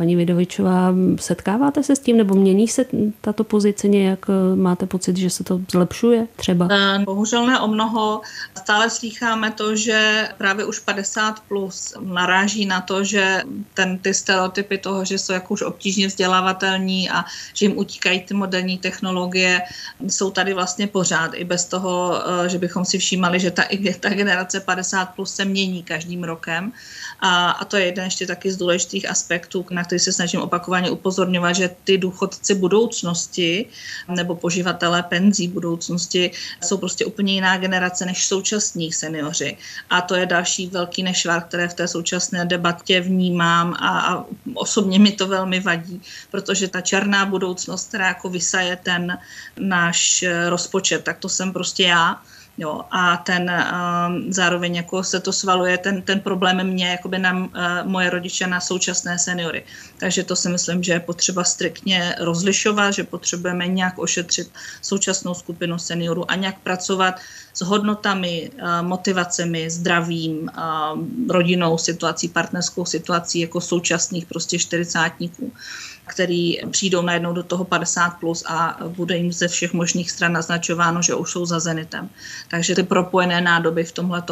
Paní Vidovičová, setkáváte se s tím, nebo mění se tato pozice nějak? Máte pocit, že se to zlepšuje třeba? Eh, bohužel ne o mnoho. Stále slycháme to, že právě už 50 plus naráží na to, že ten, ty stereotypy toho, že jsou jako už obtížně vzdělávatelní a že jim utíkají ty moderní technologie, jsou tady vlastně pořád, i bez toho, eh, že bychom si všímali, že ta, ta generace 50 plus se mění každým rokem. A, a to je jeden ještě taky z důležitých aspektů, na který se snažím opakovaně upozorňovat, že ty důchodci budoucnosti nebo poživatelé penzí budoucnosti jsou prostě úplně jiná generace než současní seniori. A to je další velký nešvar, které v té současné debatě vnímám a, a osobně mi to velmi vadí, protože ta černá budoucnost, která jako vysaje ten náš rozpočet, tak to jsem prostě já Jo, a ten um, zároveň jako se to svaluje ten, ten problém mě jakoby na uh, moje rodiče, na současné seniory. Takže to si myslím, že je potřeba striktně rozlišovat, že potřebujeme nějak ošetřit současnou skupinu seniorů a nějak pracovat s hodnotami, uh, motivacemi, zdravím, uh, rodinou situací, partnerskou situací jako současných prostě čtyřicátníků který přijdou najednou do toho 50 plus a bude jim ze všech možných stran naznačováno, že už jsou za zenitem. Takže ty propojené nádoby v tomhle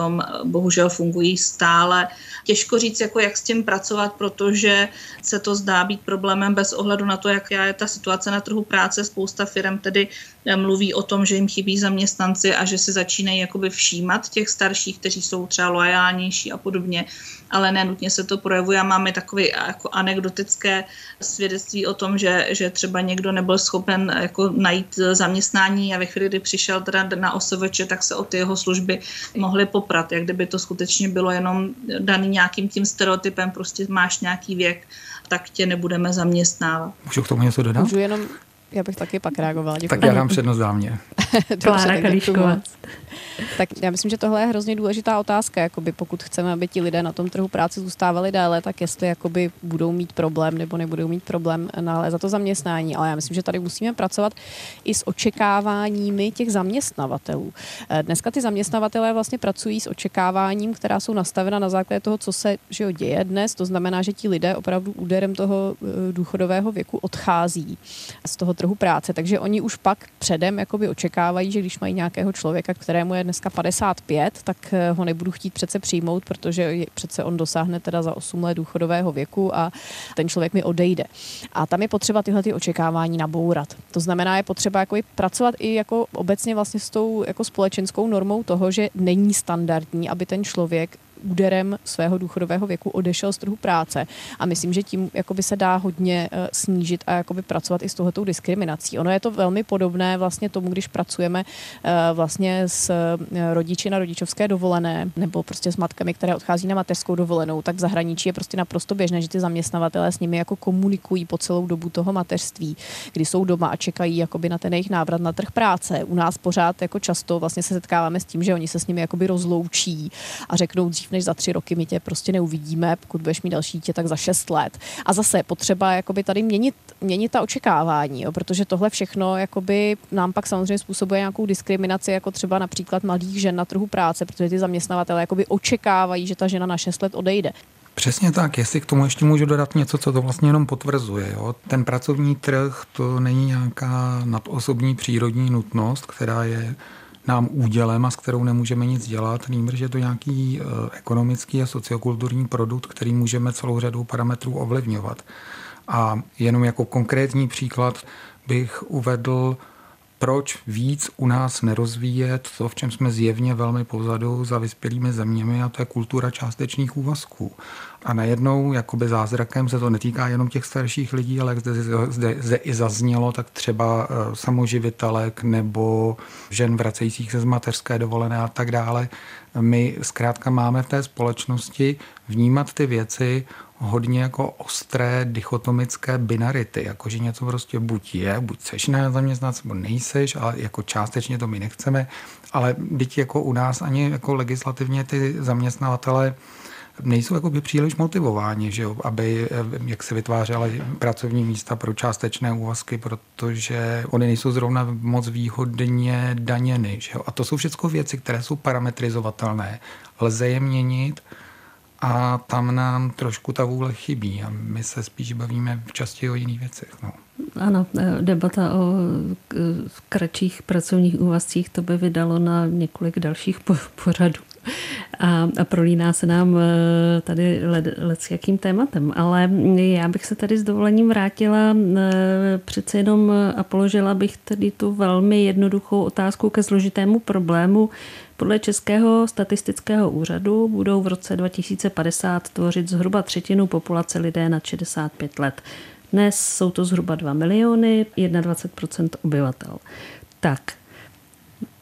bohužel fungují stále. Těžko říct, jako jak s tím pracovat, protože se to zdá být problémem bez ohledu na to, jak je ta situace na trhu práce. Spousta firm tedy eh, mluví o tom, že jim chybí zaměstnanci a že si začínají jakoby všímat těch starších, kteří jsou třeba loajálnější a podobně ale nenutně se to projevuje a máme takové jako anekdotické svědectví o tom, že, že třeba někdo nebyl schopen jako najít zaměstnání a ve chvíli, kdy přišel teda na OSVČ, tak se o ty jeho služby mohly poprat, jak kdyby to skutečně bylo jenom daný nějakým tím stereotypem, prostě máš nějaký věk, tak tě nebudeme zaměstnávat. Můžu k tomu něco dodat? Můžu jenom já bych taky pak reagovala. Děkuji. Tak já dám přednost dámě. Klára Kalíšková. Tak já myslím, že tohle je hrozně důležitá otázka. Jakoby pokud chceme, aby ti lidé na tom trhu práce zůstávali déle, tak jestli jakoby budou mít problém nebo nebudou mít problém za to zaměstnání. Ale já myslím, že tady musíme pracovat i s očekáváními těch zaměstnavatelů. Eh, dneska ty zaměstnavatelé vlastně pracují s očekáváním, která jsou nastavena na základě toho, co se že jo, děje dnes. To znamená, že ti lidé opravdu úderem toho eh, důchodového věku odchází z toho trhu práce. Takže oni už pak předem jakoby očekávají, že když mají nějakého člověka, kterému je dneska 55, tak eh, ho nebudu chtít přece přijmout, protože přece on dosáhne teda za 8 let důchodového věku a ten člověk mi odejde. A tam je potřeba tyhle ty očekávání nabourat. To znamená, je potřeba jako pracovat i jako obecně vlastně s tou jako společenskou normou toho, že není standardní, aby ten člověk úderem svého důchodového věku odešel z trhu práce. A myslím, že tím jakoby se dá hodně uh, snížit a jakoby pracovat i s tohletou diskriminací. Ono je to velmi podobné vlastně tomu, když pracujeme uh, vlastně s uh, rodiči na rodičovské dovolené nebo prostě s matkami, které odchází na mateřskou dovolenou, tak v zahraničí je prostě naprosto běžné, že ty zaměstnavatelé s nimi jako komunikují po celou dobu toho mateřství, kdy jsou doma a čekají jakoby na ten jejich návrat na trh práce. U nás pořád jako často vlastně se setkáváme s tím, že oni se s nimi jakoby rozloučí a řeknou dřív, než za tři roky my tě prostě neuvidíme, pokud budeš mít další dítě, tak za šest let. A zase potřeba jakoby tady měnit, měnit ta očekávání, jo, protože tohle všechno jakoby nám pak samozřejmě způsobuje nějakou diskriminaci, jako třeba například mladých žen na trhu práce, protože ty zaměstnavatele jakoby očekávají, že ta žena na šest let odejde. Přesně tak, jestli k tomu ještě můžu dodat něco, co to vlastně jenom potvrzuje. Jo? Ten pracovní trh to není nějaká nadosobní přírodní nutnost, která je nám údělem a s kterou nemůžeme nic dělat, nýbrž je to nějaký eh, ekonomický a sociokulturní produkt, který můžeme celou řadu parametrů ovlivňovat. A jenom jako konkrétní příklad bych uvedl proč víc u nás nerozvíjet to, v čem jsme zjevně velmi pozadu za vyspělými zeměmi, a to je kultura částečných úvazků. A najednou, jakoby zázrakem, se to netýká jenom těch starších lidí, ale zde, zde, zde i zaznělo, tak třeba eh, samoživitelek nebo žen vracejících se z mateřské dovolené a tak dále. My zkrátka máme v té společnosti vnímat ty věci hodně jako ostré dichotomické binarity, jako že něco prostě buď je, buď seš na zaměstnanec, nebo nejseš, ale jako částečně to my nechceme, ale byť jako u nás ani jako legislativně ty zaměstnavatele nejsou jako by příliš motivováni, že jo, aby jak se vytvářely pracovní místa pro částečné úvazky, protože oni nejsou zrovna moc výhodně daněny. Že jo. A to jsou všechno věci, které jsou parametrizovatelné. Lze je měnit, a tam nám trošku ta vůle chybí a my se spíš bavíme v časti o jiných věcech. No. Ano, e, debata o kratších pracovních úvazcích to by vydalo na několik dalších pořadů. A, a prolíná se nám e, tady led, led s jakým tématem. Ale já bych se tady s dovolením vrátila e, přece jenom a položila bych tady tu velmi jednoduchou otázku ke složitému problému podle Českého statistického úřadu budou v roce 2050 tvořit zhruba třetinu populace lidé nad 65 let. Dnes jsou to zhruba 2 miliony, 21% obyvatel. Tak,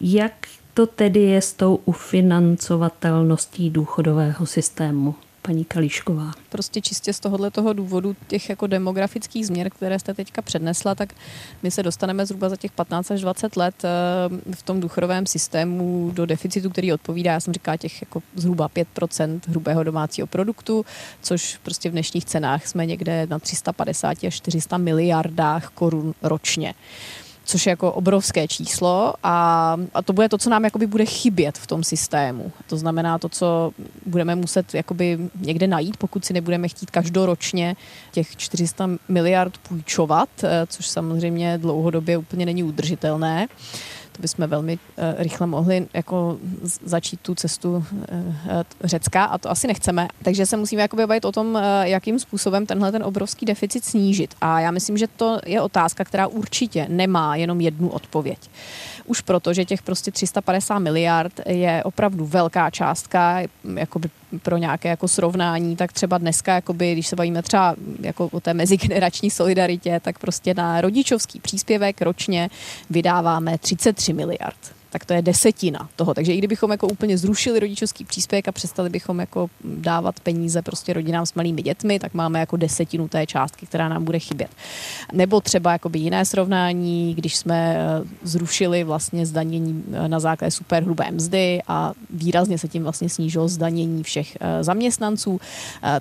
jak to tedy je s tou ufinancovatelností důchodového systému? Paní Kalíšková. Prostě čistě z tohohle toho důvodu těch jako demografických změn, které jste teďka přednesla, tak my se dostaneme zhruba za těch 15 až 20 let eh, v tom důchodovém systému do deficitu, který odpovídá, já jsem říkala, těch jako zhruba 5% hrubého domácího produktu, což prostě v dnešních cenách jsme někde na 350 až 400 miliardách korun ročně. Což je jako obrovské číslo a, a to bude to, co nám jakoby bude chybět v tom systému. To znamená to, co budeme muset jakoby někde najít, pokud si nebudeme chtít každoročně těch 400 miliard půjčovat, eh, což samozřejmě dlouhodobě úplně není udržitelné to bychom velmi uh, rychle mohli jako začít tu cestu uh, Řecka a to asi nechceme. Takže se musíme jakoby bavit o tom, uh, jakým způsobem tenhle ten obrovský deficit snížit. A já myslím, že to je otázka, která určitě nemá jenom jednu odpověď. Už proto, že těch prostě 350 miliard je opravdu velká částka, jakoby pro nějaké jako srovnání, tak třeba dneska, jakoby, když se bavíme třeba jako o té mezigenerační solidaritě, tak prostě na rodičovský příspěvek ročně vydáváme 33 miliard tak to je desetina toho. Takže i kdybychom jako úplně zrušili rodičovský příspěvek a přestali bychom jako dávat peníze prostě rodinám s malými dětmi, tak máme jako desetinu té částky, která nám bude chybět. Nebo třeba jakoby jiné srovnání, když jsme eh, zrušili vlastně zdanění eh, na základě superhrubé mzdy a výrazně se tím vlastně snížilo zdanění všech eh, zaměstnanců,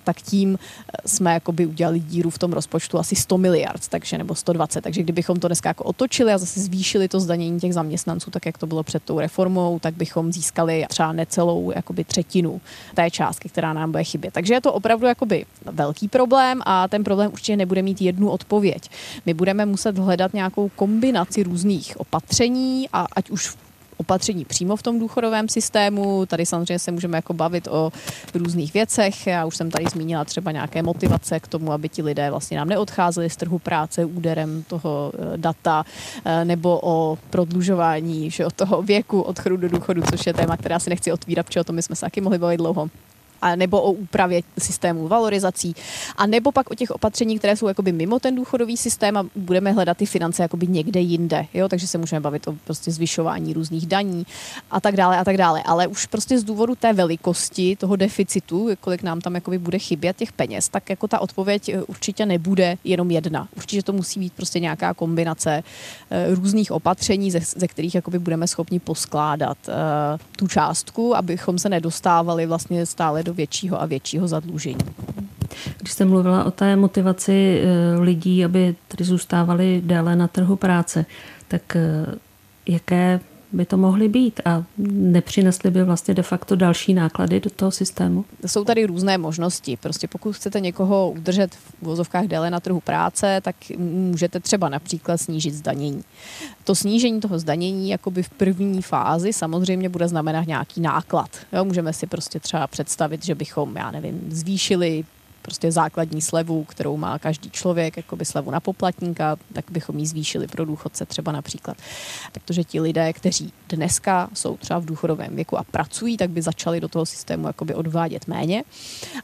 tak tím jsme jakoby udělali díru v tom rozpočtu asi 100 miliard, takže nebo 120. Takže kdybychom to dneska jako otočili a zase zvýšili to zdanění těch zaměstnanců, tak jak to bylo před tou reformou, tak bychom získali třeba necelou jakoby třetinu té částky, která nám bude chybět. Takže je to opravdu jakoby velký problém a ten problém určitě nebude mít jednu odpověď. My budeme muset hledat nějakou kombinaci různých opatření a ať už v opatření přímo v tom důchodovém systému. Tady samozřejmě se můžeme jako bavit o různých věcech. Já už jsem tady zmínila třeba nějaké motivace k tomu, aby ti lidé vlastně nám neodcházeli z trhu práce úderem toho eh, data, eh, nebo o prodlužování že, od toho věku odchodu do důchodu, což je téma, které asi nechci otvírat, protože o tom my jsme se taky mohli bavit dlouho a nebo o úpravě systému valorizací, a nebo pak o těch opatření, které jsou jakoby mimo ten důchodový systém a budeme hledat ty finance jakoby někde jinde. Jo? Takže se můžeme bavit o prostě zvyšování různých daní a tak dále a tak dále. Ale už prostě z důvodu té velikosti toho deficitu, kolik nám tam jakoby bude chybět těch peněz, tak jako ta odpověď eh, určitě nebude jenom jedna. Určitě to musí být prostě nějaká kombinace eh, různých opatření, ze, ze kterých jakoby budeme schopni poskládat uh, tu částku, abychom se nedostávali vlastně stále do většího a většího zadlužení. Když jste mluvila o té motivaci eh, lidí, aby tady zůstávali déle na trhu práce, tak eh, jaké by to mohly být a nepřinesly by vlastně de facto další náklady do toho systému? Jsou tady různé možnosti. Prostě pokud chcete někoho udržet v vozovkách déle na trhu práce, tak můžete třeba například snížit zdanění. To snížení toho zdanění jakoby v první fázi samozřejmě bude znamenat nějaký náklad. Jo, můžeme si prostě třeba představit, že bychom, já nevím, zvýšili prostě základní slevu, kterou má každý člověk, jako by slevu na poplatníka, tak bychom ji zvýšili pro důchodce třeba například. Protože ti lidé, kteří dneska jsou třeba v důchodovém věku a pracují, tak by začali do toho systému jakoby odvádět méně.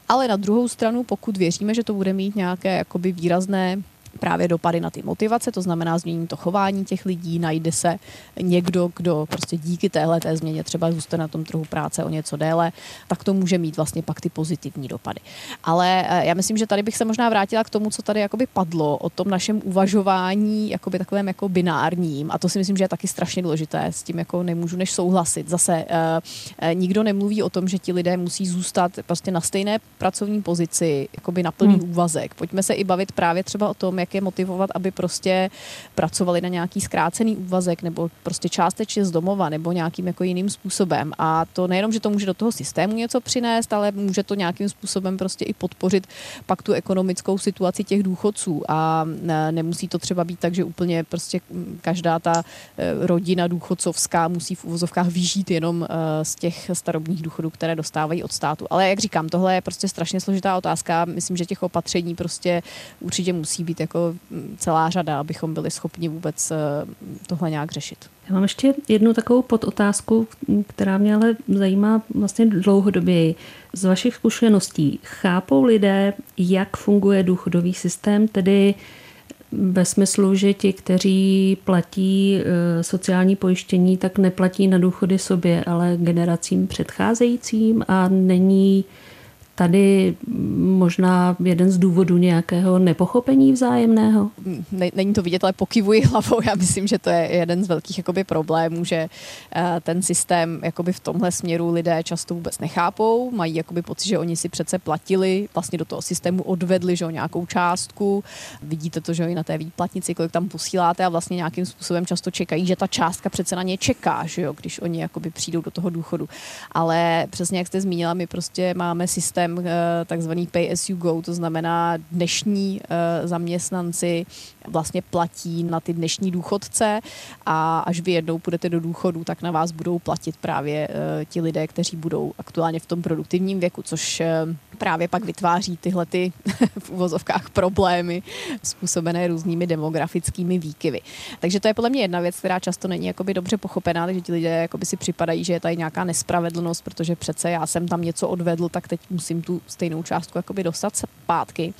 Ale na druhou stranu, pokud věříme, že to bude mít nějaké jakoby výrazné právě dopady na ty motivace, to znamená změní to chování těch lidí, najde se někdo, kdo prostě díky téhle té změně třeba zůstane na tom trhu práce o něco déle, tak to může mít vlastně pak ty pozitivní dopady. Ale eh, já myslím, že tady bych se možná vrátila k tomu, co tady jakoby padlo o tom našem uvažování jakoby takovém jako binárním a to si myslím, že je taky strašně důležité, s tím jako nemůžu než souhlasit. Zase uh, nikdo nemluví o tom, že ti lidé musí zůstat prostě na stejné pracovní pozici, jakoby na plný hmm. úvazek. Pojďme se i bavit právě třeba o tom, jak je motivovat, aby prostě pracovali na nějaký zkrácený úvazek nebo prostě částečně z domova nebo nějakým jako jiným způsobem. A to nejenom, že to může do toho systému něco přinést, ale může to nějakým způsobem prostě i podpořit pak tu ekonomickou situaci těch důchodců. A nemusí to třeba být tak, že úplně prostě každá ta e, rodina důchodcovská musí v uvozovkách vyžít jenom e, z těch starobních důchodů, které dostávají od státu. Ale jak říkám, tohle je prostě strašně složitá otázka. Myslím, že těch opatření prostě určitě musí být jako celá řada, abychom byli schopni vůbec eh, tohle nějak řešit. Já mám ještě jednu takovou podotázku, která mě ale zajímá vlastně dlouhodoběji. Z vašich zkušeností chápou lidé, jak funguje důchodový systém, tedy ve smyslu, že ti, kteří platí eh, sociální pojištění, tak neplatí na důchody sobě, ale generacím předcházejícím a není tady možná jeden z důvodů nějakého nepochopení vzájemného? Není to vidět, ale pokyvuji hlavou. Já myslím, že to je jeden z velkých jakoby, problémů, že eh, ten systém jakoby, v tomhle směru lidé často vůbec nechápou. Mají jakoby, pocit, že oni si přece platili, vlastně do toho systému odvedli že nějakou částku. Vidíte to, že i na té výplatnici, kolik tam posíláte a vlastně nějakým způsobem často čekají, že ta částka přece na ně čeká, že jo, když oni jakoby, přijdou do toho důchodu. Ale přesně jak jste zmínila, my prostě máme systém, systém eh, takzvaný pay as you go, to znamená dnešní eh, zaměstnanci vlastně platí na ty dnešní důchodce a až vy jednou půjdete do důchodu, tak na vás budou platit právě eh, ti lidé, kteří budou aktuálně v tom produktivním věku, což právě pak vytváří tyhle ty v uvozovkách problémy způsobené různými demografickými výkyvy. Takže to je podle mě jedna věc, která často není jakoby dobře pochopená, že ti lidé jakoby si připadají, že je tady nějaká nespravedlnost, protože přece já jsem tam něco odvedl, tak teď musím tu stejnou částku jakoby dostat zpátky.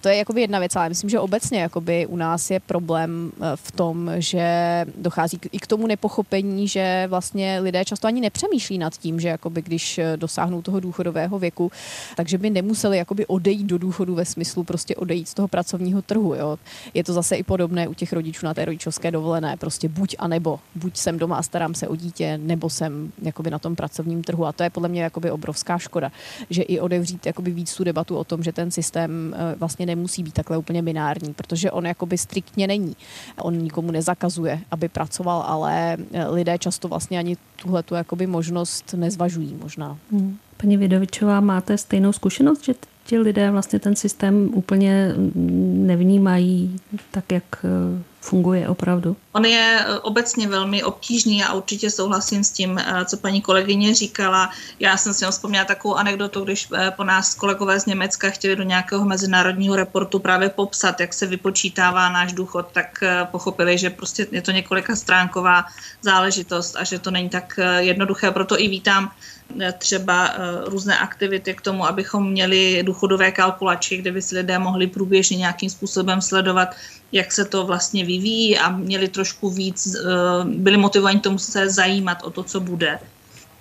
To je jakoby jedna věc, ale myslím, že obecně jakoby u nás je problém eh, v tom, že dochází i k tomu nepochopení, že vlastně lidé často ani nepřemýšlí nad tím, že jakoby když eh, dosáhnou toho důchodového věku, takže by nemuseli jakoby odejít do důchodu ve smyslu prostě odejít z toho pracovního trhu. Jo. Je to zase i podobné u těch rodičů na té rodičovské dovolené, prostě buď a nebo. Buď jsem doma a starám se o dítě, nebo jsem jakoby na tom pracovním trhu. A to je podle mě jakoby obrovská škoda, že i odevřít jakoby víc tu debatu o tom, že ten systém eh, vlastně nemusí být takhle úplně binární, protože on jakoby striktně není. On nikomu nezakazuje, aby pracoval, ale eh, lidé často vlastně ani tuhle tu jakoby možnost nezvažují možná. Hmm. Paní Vidovičová, máte stejnou zkušenost, že ti lidé vlastně ten systém úplně nevnímají tak, jak eh, funguje opravdu? On je eh, obecně velmi obtížný a určitě souhlasím s tím, eh, co paní kolegyně říkala. Já jsem si vzpomněla takovou anekdotu, když po nás kolegové z Německa chtěli do nějakého mezinárodního reportu právě popsat, jak se vypočítává náš důchod, tak pochopili, že prostě je to několika stránková záležitost a že to není tak jednoduché. Proto i vítám třeba různé aktivity k tomu, abychom měli důchodové kalkulači, kde by si lidé mohli průběžně nějakým způsobem sledovat, jak se to vlastně vyvíjí a měli trošku víc, eh, byli motivovaní tomu se zajímat o to, co bude.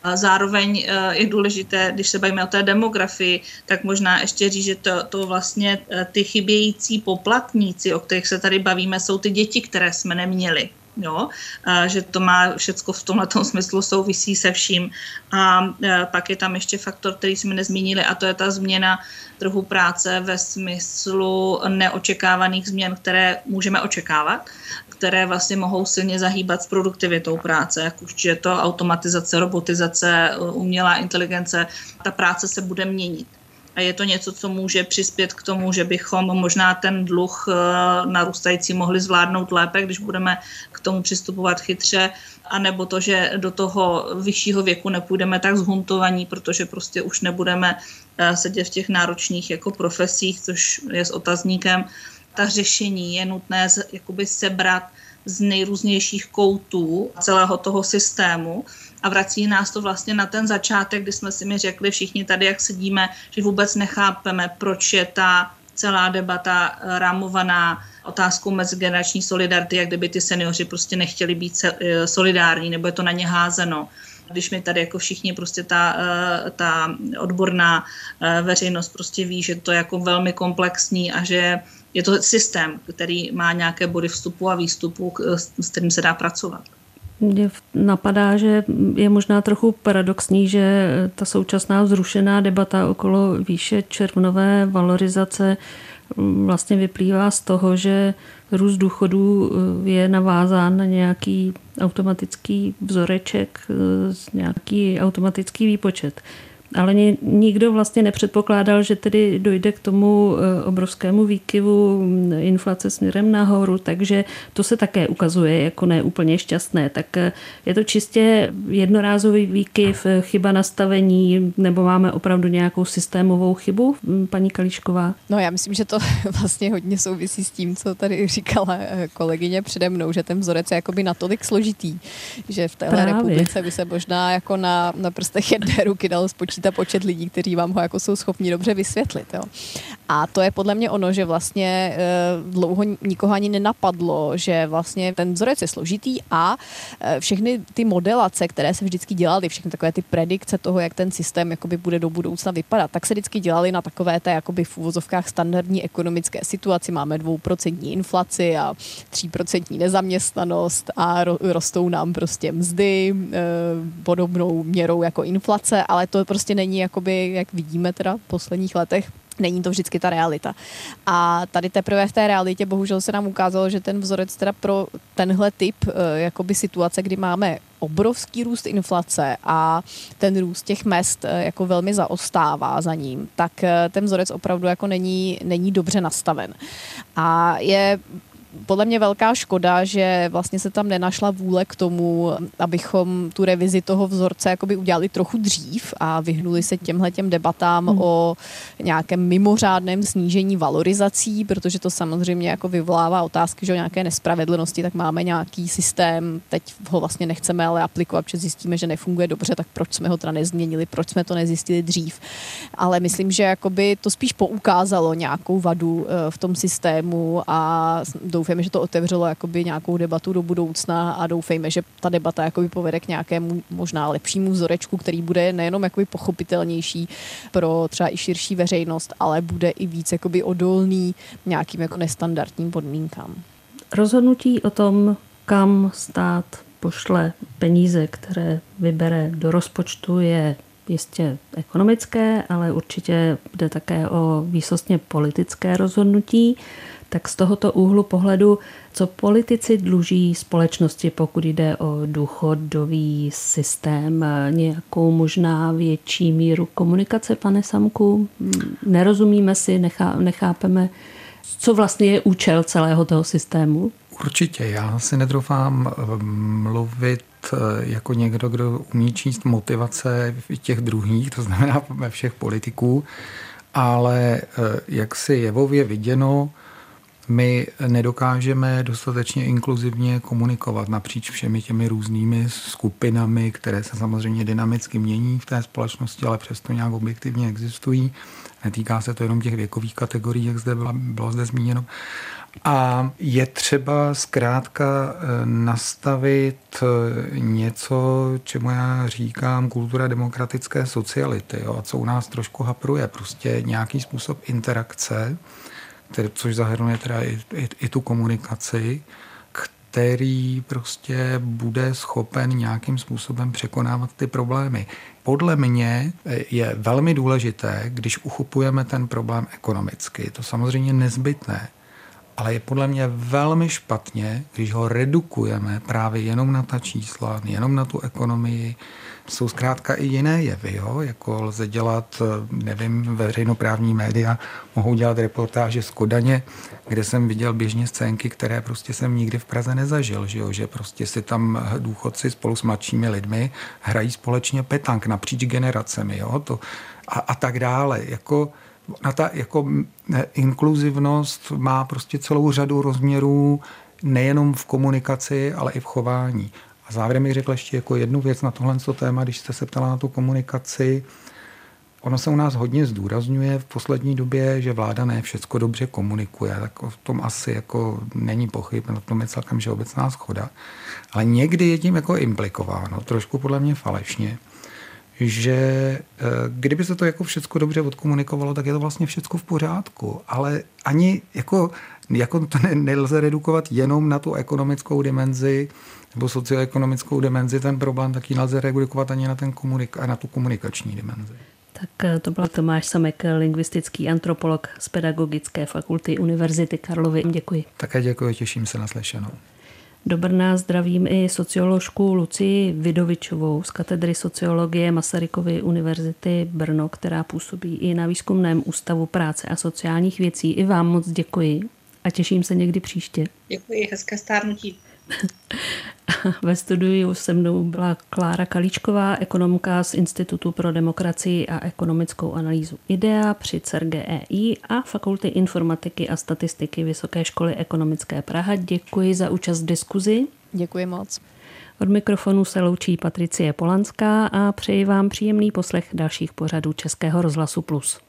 Zároveň eh, je důležité, když se bavíme o té demografii, tak možná ještě říct, že to, to vlastně ty chybějící poplatníci, o kterých se tady bavíme, jsou ty děti, které jsme neměli jo? A že to má všecko v tomhle smyslu souvisí se vším. A e, pak je tam ještě faktor, který jsme nezmínili, a to je ta změna trhu práce ve smyslu neočekávaných změn, které můžeme očekávat které vlastně mohou silně zahýbat s produktivitou práce, jak už je to automatizace, robotizace, umělá inteligence, ta práce se bude měnit a je to něco, co může přispět k tomu, že bychom možná ten dluh eh, narůstající mohli zvládnout lépe, když budeme k tomu přistupovat chytře, anebo to, že do toho vyššího věku nepůjdeme tak zhuntovaní, protože prostě už nebudeme eh, sedět v těch náročných jako profesích, což je s otazníkem. Ta řešení je nutné jakoby sebrat z nejrůznějších koutů celého toho systému a vrací nás to vlastně na ten začátek, kdy jsme si mi řekli všichni tady, jak sedíme, že vůbec nechápeme, proč je ta celá debata rámovaná otázkou mezigenerační solidarity, jak kdyby ty seniori prostě nechtěli být eh, solidární, nebo je to na ně házeno. Když mi tady jako všichni prostě ta, eh, ta odborná eh, veřejnost prostě ví, že to je jako velmi komplexní a že je to systém, který má nějaké body vstupu a výstupu, s kterým se dá pracovat. Mě napadá, že je možná trochu paradoxní, že ta současná zrušená debata okolo výše červnové valorizace vlastně vyplývá z toho, že růst důchodů je navázán na nějaký automatický vzoreček, nějaký automatický výpočet ale nikdo vlastně nepředpokládal, že tedy dojde k tomu eh, obrovskému výkyvu mm, inflace směrem nahoru, takže to se také ukazuje jako neúplně šťastné. Tak eh, je to čistě jednorázový výkyv, eh, chyba nastavení, nebo máme opravdu nějakou systémovou chybu, mm, paní Kališková? No já myslím, že to vlastně hodně souvisí s tím, co tady říkala kolegyně přede mnou, že ten vzorec je jakoby natolik složitý, že v téhle Právě. republice by se možná jako na, na prstech jedné ruky dalo spočítat počet lidí, kteří vám ho jako jsou schopni dobře vysvětlit. Jo. A to je podle mě ono, že vlastně eh, dlouho nikoho ani nenapadlo, že vlastně ten vzorec je složitý a eh, všechny ty modelace, které se vždycky dělaly, všechny takové ty predikce toho, jak ten systém jakoby bude do budoucna vypadat, tak se vždycky dělaly na takové té jakoby v úvozovkách standardní ekonomické situaci. Máme dvouprocentní inflaci a 3% nezaměstnanost a rostou nám prostě mzdy e, podobnou měrou jako inflace, ale to prostě není jakoby, jak vidíme teda v posledních letech, není to vždycky ta realita. A tady teprve v té realitě bohužel se nám ukázalo, že ten vzorec teda pro tenhle typ e, jakoby situace, kdy máme obrovský růst inflace a ten růst těch mest e, jako velmi zaostává za ním, tak ten vzorec opravdu jako není, není dobře nastaven. A je podle mě velká škoda, že vlastně se tam nenašla vůle k tomu, abychom tu revizi toho vzorce jakoby udělali trochu dřív a vyhnuli se těmhle těm debatám hmm. o nějakém mimořádném snížení valorizací, protože to samozřejmě jako vyvolává otázky, že o nějaké nespravedlnosti, tak máme nějaký systém, teď ho vlastně nechceme ale aplikovat, protože zjistíme, že nefunguje dobře, tak proč jsme ho teda nezměnili, proč jsme to nezjistili dřív. Ale myslím, že jakoby to spíš poukázalo nějakou vadu eh, v tom systému a do doufejme, že to otevřelo jakoby nějakou debatu do budoucna a doufejme, že ta debata jakoby povede k nějakému možná lepšímu vzorečku, který bude nejenom jakoby pochopitelnější pro třeba i širší veřejnost, ale bude i víc jakoby odolný nějakým jako nestandardním podmínkám. Rozhodnutí o tom, kam stát pošle peníze, které vybere do rozpočtu, je jistě ekonomické, ale určitě bude také o výsostně politické rozhodnutí tak z tohoto úhlu pohledu, co politici dluží společnosti, pokud jde o důchodový systém, nějakou možná větší míru komunikace, pane Samku? Nerozumíme si, nechá, nechápeme, co vlastně je účel celého toho systému? Určitě, já si nedroufám eh, mluvit eh, jako někdo, kdo umí číst motivace těch druhých, to znamená ve všech politiků, ale eh, jak si jevově viděno, my nedokážeme dostatečně inkluzivně komunikovat napříč všemi těmi různými skupinami, které se samozřejmě dynamicky mění v té společnosti, ale přesto nějak objektivně existují. Netýká se to jenom těch věkových kategorií, jak zde bylo, bylo zde zmíněno. A je třeba zkrátka eh, nastavit eh, něco, čemu já říkám kultura demokratické sociality, jo, a co u nás trošku hapruje. Prostě nějaký způsob interakce, který, což zahrnuje teda i, i, i tu komunikaci, který prostě bude schopen nějakým způsobem překonávat ty problémy. Podle mě je velmi důležité, když uchopujeme ten problém ekonomicky. Je to samozřejmě nezbytné, ale je podle mě velmi špatně, když ho redukujeme právě jenom na ta čísla, jenom na tu ekonomii, jsou zkrátka i jiné jevy, jo? jako lze dělat, nevím, veřejnoprávní média mohou dělat reportáže z Kodaně, kde jsem viděl běžně scénky, které prostě jsem nikdy v Praze nezažil, že, jo? že prostě si tam důchodci spolu s mladšími lidmi hrají společně petank napříč generacemi jo? To, a, a tak dále. Jako, na ta jako inkluzivnost má prostě celou řadu rozměrů nejenom v komunikaci, ale i v chování. A závěrem bych řekl ještě jako jednu věc na tohle téma, když jste se ptala na tu komunikaci. Ono se u nás hodně zdůrazňuje v poslední době, že vláda ne všecko dobře komunikuje, tak v tom asi jako není pochyb, na tom je celkem všeobecná schoda. Ale někdy je tím jako implikováno, trošku podle mě falešně, že eh, kdyby se to jako všecko dobře odkomunikovalo, tak je to vlastně všecko v pořádku. Ale ani jako, jako to nelze redukovat jenom na tu ekonomickou dimenzi, nebo socioekonomickou dimenzi ten problém, tak ji nelze redukovat ani na, ten komunik- na tu komunikační dimenzi. Tak eh, to byl Tomáš Samek, lingvistický antropolog z Pedagogické fakulty Univerzity Karlovy. Děkuji. Také děkuji, těším se na slyšenou. Do Brna zdravím i socioložku Lucii Vidovičovou z katedry sociologie Masarykovy univerzity Brno, která působí i na výzkumném ústavu práce a sociálních věcí. I vám moc děkuji a těším se někdy příště. Děkuji, hezké stárnutí. Ve studiu se mnou byla Klára Kalíčková, ekonomka z Institutu pro demokracii a ekonomickou analýzu IDEA při CERGEI a Fakulty informatiky a statistiky Vysoké školy ekonomické Praha. Děkuji za účast v diskuzi. Děkuji moc. Od mikrofonu se loučí Patricie Polanská a přeji vám příjemný poslech dalších pořadů Českého rozhlasu Plus.